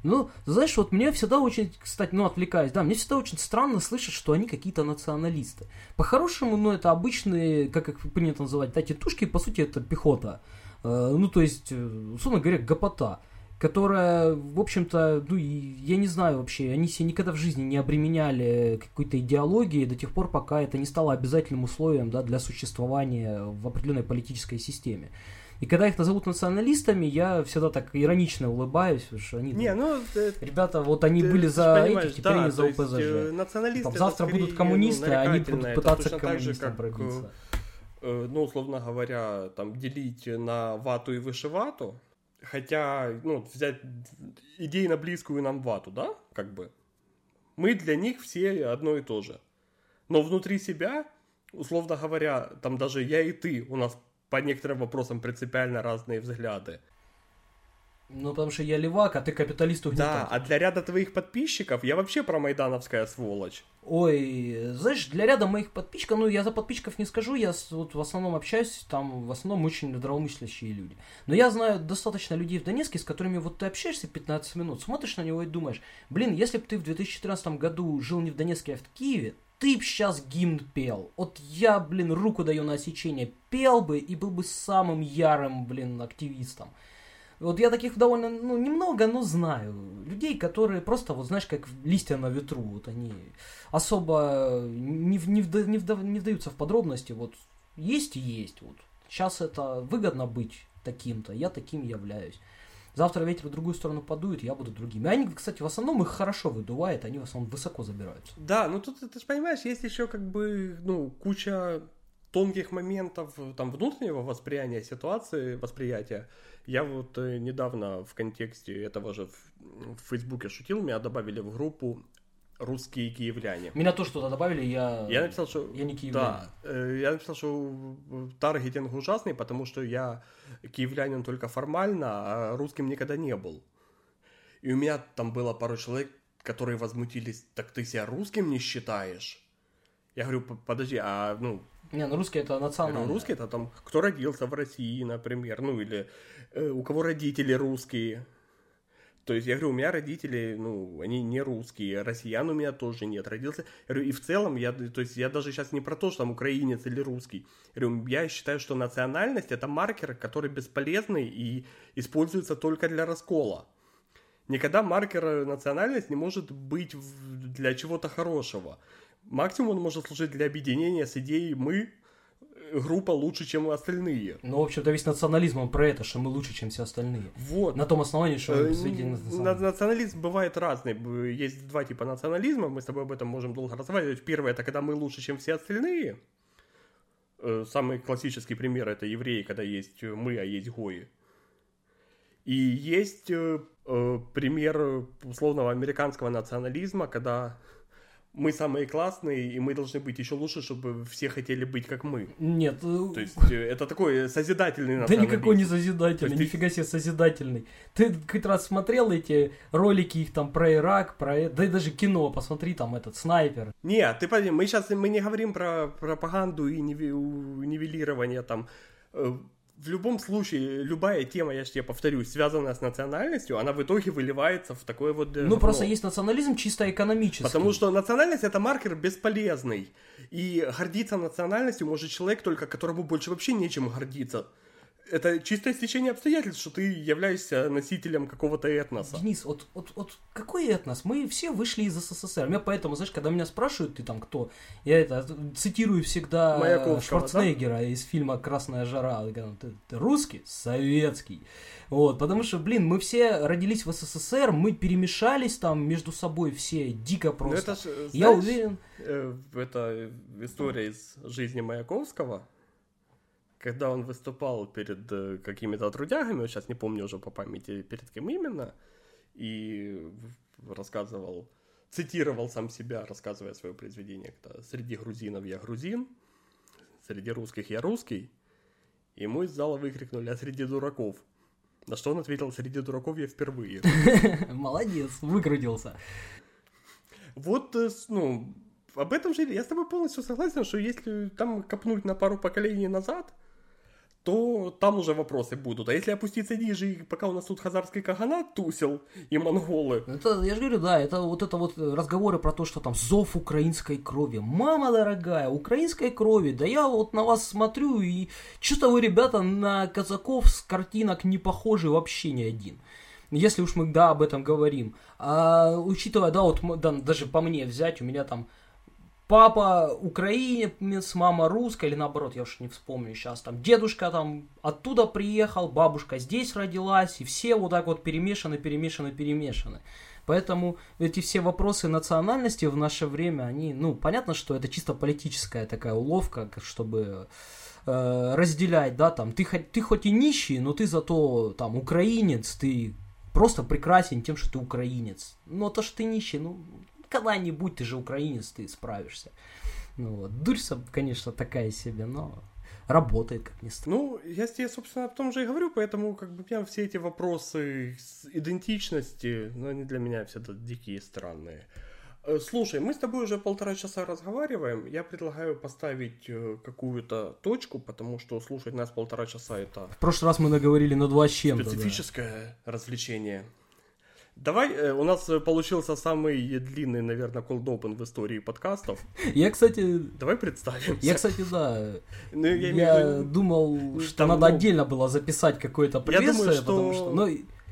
A: Ну, знаешь, вот мне всегда очень, кстати, ну, отвлекаюсь, да, мне всегда очень странно слышать, что они какие-то националисты. По-хорошему, ну, это обычные, как их принято называть, да, тетушки, по сути, это пехота. Э, ну, то есть, э, условно говоря, гопота которая, в общем-то, ну, я не знаю вообще, они себя никогда в жизни не обременяли какой-то идеологией до тех пор, пока это не стало обязательным условием да, для существования в определенной политической системе. И когда их назовут националистами, я всегда так иронично улыбаюсь, потому что они...
B: Не, ну...
A: Ребята, вот они
B: ты
A: были за этих, теперь
B: да,
A: они за ОПЗЖ.
B: э, Националисты
A: Там завтра
B: скорее,
A: будут коммунисты,
B: ну,
A: а они будут пытаться к
B: же,
A: коммунистам
B: как, э,
A: пробиться.
B: э, ну, условно говоря, там, делить на вату и вышивату, хотя, ну, взять идейно близкую нам вату, да, как бы, мы для них все одно и то же. Но внутри себя, условно говоря, там даже я и ты, у нас по некоторым вопросам принципиально разные взгляды.
A: Ну, потому что я левак, а ты капиталист
B: Да,
A: угнетатель.
B: а для ряда твоих подписчиков я вообще промайдановская сволочь.
A: Ой, знаешь, для ряда моих подписчиков, ну, я за подписчиков не скажу, я вот в основном общаюсь, там в основном очень здравомыслящие люди. Но я знаю достаточно людей в Донецке, с которыми вот ты общаешься 15 минут, смотришь на него и думаешь, блин, если бы ты в 2014 году жил не в Донецке, а в Киеве, ты б сейчас гимн пел. Вот я, блин, руку даю на осечение, пел бы и был бы самым ярым, блин, активистом. Вот я таких довольно, ну, немного, но знаю. Людей, которые просто, вот знаешь, как листья на ветру. Вот они особо не, не, вда- не, вда- не вдаются в подробности. Вот есть и есть. Вот. Сейчас это выгодно быть таким-то, я таким являюсь. Завтра ветер в другую сторону подует, я буду другим. И они, кстати, в основном их хорошо выдувает, они в основном высоко забираются.
B: Да, ну тут ты же понимаешь, есть еще как бы, ну, куча тонких моментов там внутреннего восприятия ситуации, восприятия. Я вот э, недавно в контексте этого же в, в Фейсбуке шутил, меня добавили в группу русские киевляне.
A: Меня тоже туда добавили, я...
B: Я написал, что...
A: Я не киевлянин.
B: Да, э, я написал, что таргетинг ужасный, потому что я киевлянин только формально, а русским никогда не был. И у меня там было пару человек, которые возмутились, так ты себя русским не считаешь? Я говорю, «П- подожди, а ну,
A: Не, ну русский это национальный.
B: русский это там, кто родился в России, например, ну или э, у кого родители русские. То есть я говорю, у меня родители, ну, они не русские, россиян у меня тоже нет, родился. Говорю, и в целом, я, то есть я даже сейчас не про то, что там украинец или русский. Я говорю, я считаю, что национальность это маркер, который бесполезный и используется только для раскола. Никогда маркер национальность не может быть для чего-то хорошего. Максимум он может служить для объединения с идеей «мы» группа лучше, чем остальные.
A: Ну, в общем-то, весь национализм он про это, что мы лучше, чем все остальные.
B: Вот.
A: На том основании, что
B: Э,
A: мы среди
B: н-
A: националистов.
B: на- Национализм бывает разный. Есть два типа национализма, мы с тобой об этом можем долго разговаривать. Первое, это когда мы лучше, чем все остальные. Э, Самый классический пример это евреи, когда есть э, мы, а есть гои. И есть э, э, пример э, условного американского национализма, когда мы самые классные, и мы должны быть еще лучше, чтобы все хотели быть как мы.
A: Нет, э,
B: То есть э, это такой созидательный
A: да никакой не созидательный,
B: есть ты-
A: нифига себе созидательный. Ты хоть раз смотрел эти ролики их там про Ирак, про... э- Да и даже кино, посмотри, там этот снайпер.
B: Нет, ты подожди, мы сейчас мы не говорим про пропаганду и нивелирование там. В любом случае, любая тема, я же тебе повторюсь, связанная с национальностью, она в итоге выливается в такое вот... э,
A: Ну,
B: говно.
A: просто есть национализм чисто экономический.
B: Потому что национальность это маркер бесполезный. И гордиться национальностью может человек только, которому больше вообще нечем гордиться. Это чистое стечение обстоятельств, что ты являешься носителем какого-то этноса.
A: Денис, вот, вот, вот какой этнос? Мы все вышли из СССР. Меня поэтому, знаешь, когда меня спрашивают, ты там кто, я это цитирую всегда
B: Маяковского,
A: Шварценеггера из фильма «Красная жара». Я говорю, Ты, ты русский? Советский. Вот, потому что, блин, мы все родились в СССР, мы перемешались там между собой все дико
B: Ну,
A: просто.
B: это ж, э,
A: Я
B: знаешь,
A: уверен,
B: э, это история из жизни Маяковского, когда он выступал перед э, какими-то трудягами, вот сейчас не помню уже по памяти перед кем именно, и рассказывал, цитировал сам себя, рассказывая свое произведение, когда среди грузинов я грузин, среди русских я русский, ему из зала выкрикнули, а среди дураков? На что он ответил, среди дураков я впервые.
A: молодец, выкрутился.
B: Вот, э, ну, об этом же я с тобой полностью согласен, что если там копнуть на пару поколений назад, то там уже вопросы будут. А если опуститься ниже, и пока у нас тут хазарский каганат тусил и монголы,
A: Это, я же говорю, да, это вот это вот разговоры про то, что там зов украинской крови. Мама дорогая, украинской крови. Да я вот на вас смотрю и что-то вы, ребята, на казаков с картинок не похожи вообще ни один. Если уж мы, да, об этом говорим. А учитывая, да, вот да, даже по мне взять, у меня там папа украинец, мама русская, или наоборот, я уж не вспомню сейчас, там дедушка там оттуда приехал, бабушка здесь родилась, и все вот так вот перемешаны, перемешаны, перемешаны. Поэтому эти все вопросы национальности в наше время, они, ну, понятно, что это чисто политическая такая уловка, чтобы э, разделять, да, там, ты, ты хоть и нищий, но ты зато, там, украинец, ты просто прекрасен тем, что ты украинец. Но то, что ты нищий, ну, когда-нибудь ты же украинец, ты справишься. Ну вот, дурь, конечно, такая себе, но работает, как ни странно.
B: Ну, я тебе, собственно, о том же и говорю, поэтому как бы прям все эти вопросы идентичности, ну, они для меня всегда дикие, странные. Э, слушай, мы с тобой уже полтора часа разговариваем. Я предлагаю поставить э, какую-то точку, потому что слушать нас полтора часа это...
A: В прошлый раз мы наговорили на два с чем
B: Специфическое да. развлечение. Давай, э, у нас э, получился самый длинный, наверное, cold open в истории подкастов.
A: Я, кстати...
B: Давай представим.
A: Я, кстати, да. Ну, я, я думал, что Там, надо ну... отдельно было записать какое-то пресс, я думаю, что... потому что... Ну...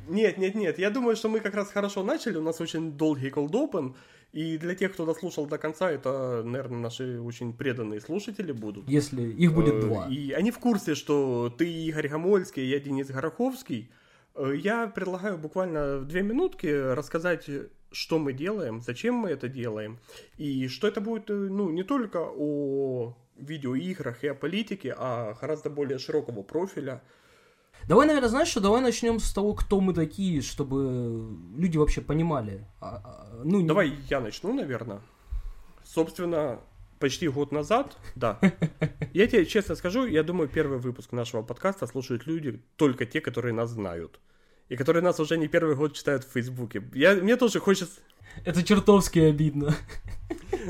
B: Нет, нет, нет. Я думаю, что мы как раз хорошо начали. У нас очень долгий cold open. И для тех, кто дослушал до конца, это, наверное, наши очень преданные слушатели будут.
A: Если их будет э, два.
B: И они в курсе, что ты Игорь Гамольский, я Денис Гороховский. Э, я предлагаю буквально в две минутки рассказать, что мы делаем, зачем мы это делаем, и что это будет, э, ну, не только о видеоиграх и о политике, а гораздо более широкого профиля.
A: Давай, наверное, знаешь что, давай начнем с того, кто мы такие, чтобы люди вообще понимали. А,
B: а, ну, не... Давай я начну, наверное. Собственно, почти год назад, да. Я тебе честно скажу, я думаю, первый выпуск нашего подкаста слушают люди, только те, которые нас знают. И которые нас уже не первый год читают в Фейсбуке. Я, мне тоже хочется...
A: Это чертовски обидно.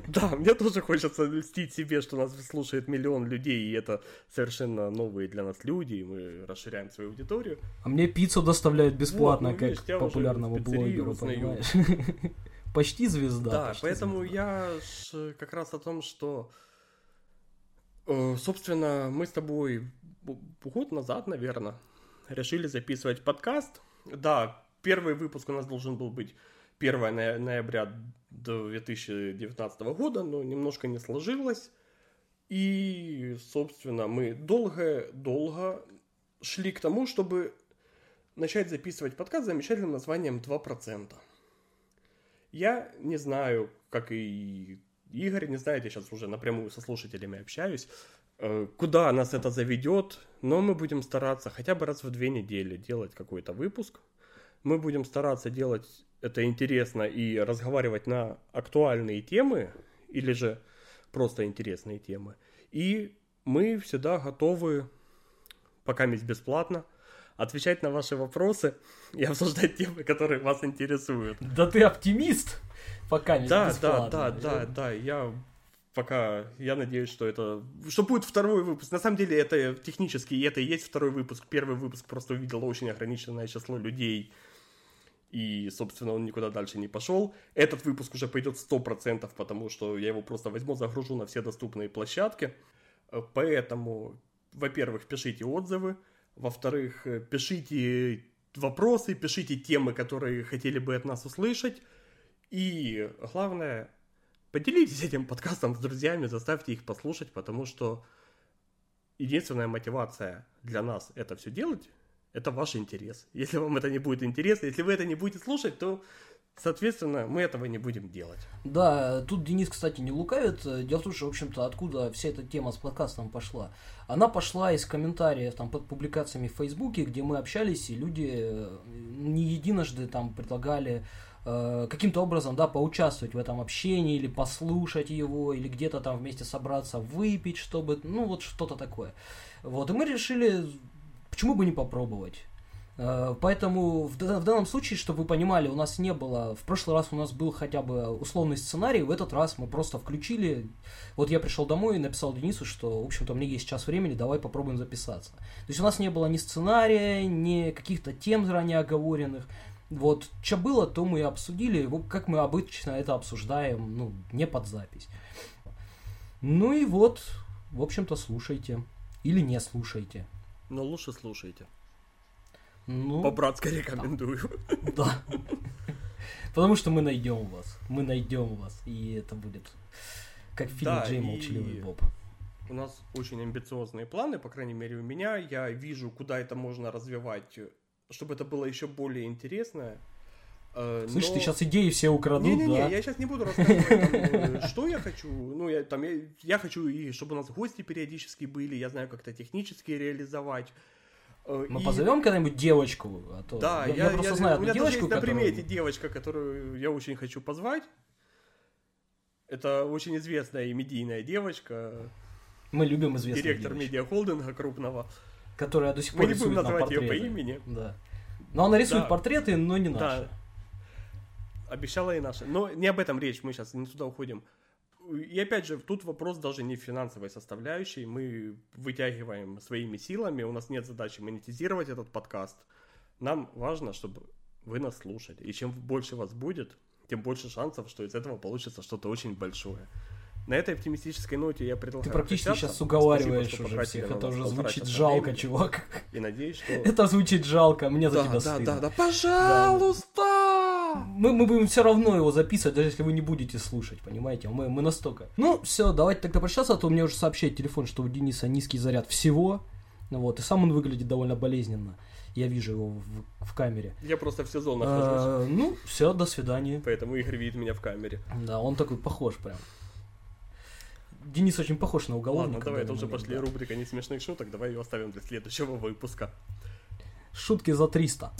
B: Да, мне тоже хочется льстить себе, что нас слушает миллион людей, и это совершенно новые для нас люди, и мы расширяем свою аудиторию.
A: А мне пиццу доставляют бесплатно, вот, ну, видишь, как популярному блогеру, понимаешь? Почти звезда.
B: Да,
A: почти
B: поэтому звезда. я ж как раз о том, что, э, собственно, мы с тобой год назад, наверное, решили записывать подкаст. Да, первый выпуск у нас должен был быть 1 ноября 2019 года, но немножко не сложилось. И, собственно, мы долго-долго шли к тому, чтобы начать записывать подкаст с замечательным названием 2%. Я не знаю, как и Игорь не знает, я сейчас уже напрямую со слушателями общаюсь, э, куда нас это заведет, но мы будем стараться хотя бы раз в две недели делать какой-то выпуск. Мы будем стараться делать это интересно и разговаривать на актуальные темы или же просто интересные темы. И мы всегда готовы, пока есть бесплатно, отвечать на ваши вопросы и обсуждать темы, которые вас интересуют.
A: Да ты оптимист, пока не
B: Да, да, да, да, да, я пока, я надеюсь, что это, что будет второй выпуск. На самом деле это технически, это и есть второй выпуск. Первый выпуск просто увидел очень ограниченное число людей, и, собственно, он никуда дальше не пошел. Этот выпуск уже пойдет 100%, потому что я его просто возьму, загружу на все доступные площадки. Поэтому, во-первых, пишите отзывы, во-вторых, э, пишите вопросы, пишите темы, которые хотели бы от нас услышать. И главное, поделитесь этим подкастом с друзьями, заставьте их послушать, потому что единственная мотивация для нас это все делать, это ваш интерес. Если вам это не будет интересно, если вы это не будете слушать, то Соответственно, мы этого не будем делать.
A: Да, тут Денис, кстати, не лукавит. Дело в том, что, в общем-то, откуда вся эта тема с подкастом пошла. Она пошла из комментариев там под публикациями в Фейсбуке, где мы общались, и люди э, не единожды там предлагали э, каким-то образом, да, поучаствовать в этом общении, или послушать его, или где-то там вместе собраться, выпить, чтобы, ну, вот что-то такое. Вот, и мы решили, почему бы не попробовать. Э, поэтому в, данном случае, чтобы вы понимали, у нас не было, в прошлый раз у нас был хотя бы условный сценарий, в этот раз мы просто включили, вот я пришел домой и написал Денису, что, в общем-то, мне есть час времени, давай попробуем записаться. То есть у нас не было ни сценария, ни каких-то тем заранее оговоренных, вот, что было, то мы и обсудили, как мы обычно это обсуждаем, ну, не под запись. Ну и вот, в общем-то, слушайте. Или не слушайте.
B: Но лучше слушайте.
A: Ну,
B: По-братски рекомендую.
A: Да. Потому что мы найдем вас. Мы найдем вас. И это будет Как в фильме
B: Да,
A: Джей
B: и-
A: Молчаливый Боб.
B: У нас очень амбициозные планы, по крайней мере у меня. Я вижу, куда это можно развивать, чтобы это было еще более интересно. Э,
A: Слышь,
B: но-
A: ты сейчас идеи все украдут,
B: Не-не-не,
A: да?
B: я сейчас не буду рассказывать, э, что я хочу. Ну, я, там, я хочу, и чтобы у нас гости периодически были, я знаю, как это технически реализовать. Э,
A: Мы
B: и-
A: позовем когда-нибудь девочку, а то
B: Да,
A: я, я просто знаю
B: у меня даже
A: девочку,
B: есть на примете
A: которую...
B: девочка, которую я очень хочу позвать. Это очень известная и медийная девочка,
A: Мы любим известных
B: директор
A: девочек,
B: медиахолдинга крупного.
A: которая до сих пор
B: Мы не будем
A: рисует
B: называть ее по имени.
A: Да. Но она рисует
B: Да.
A: портреты, но не наши.
B: Да. Обещала и наша. Но не об этом речь, мы сейчас не туда уходим. И опять же, тут вопрос даже не в финансовой составляющей. Мы вытягиваем своими силами, у нас нет задачи монетизировать этот подкаст. Нам важно, чтобы вы нас слушали. И чем больше вас будет, тем больше шансов, что из этого получится что-то очень большое. На этой оптимистической ноте я предлагаю
A: Ты практически сейчас уговариваешь
B: Спасибо,
A: уже всех. Это уже звучит жалко,
B: времени.
A: чувак.
B: И надеюсь, что...
A: Это звучит жалко, мне за
B: Да,
A: тебя
B: да,
A: стыдно.
B: да, да, пожалуйста!
A: Мы, мы будем все равно его записывать, даже если вы не будете слушать, понимаете? Мы, мы настолько. Ну, все, давайте тогда прощаться, а то мне уже сообщает телефон, что у Дениса низкий заряд всего. Вот, и сам он выглядит довольно болезненно. Я вижу его в, в камере.
B: Я просто в сезон нахожусь,
A: А, ну, все, до свидания.
B: поэтому Игорь видит меня в камере.
A: Да, он такой похож прям. Денис очень похож на уголовника.
B: Ладно, давай, это уже пошли
A: да.
B: рубрика несмешных шуток, давай ее оставим для следующего выпуска.
A: Шутки за 300.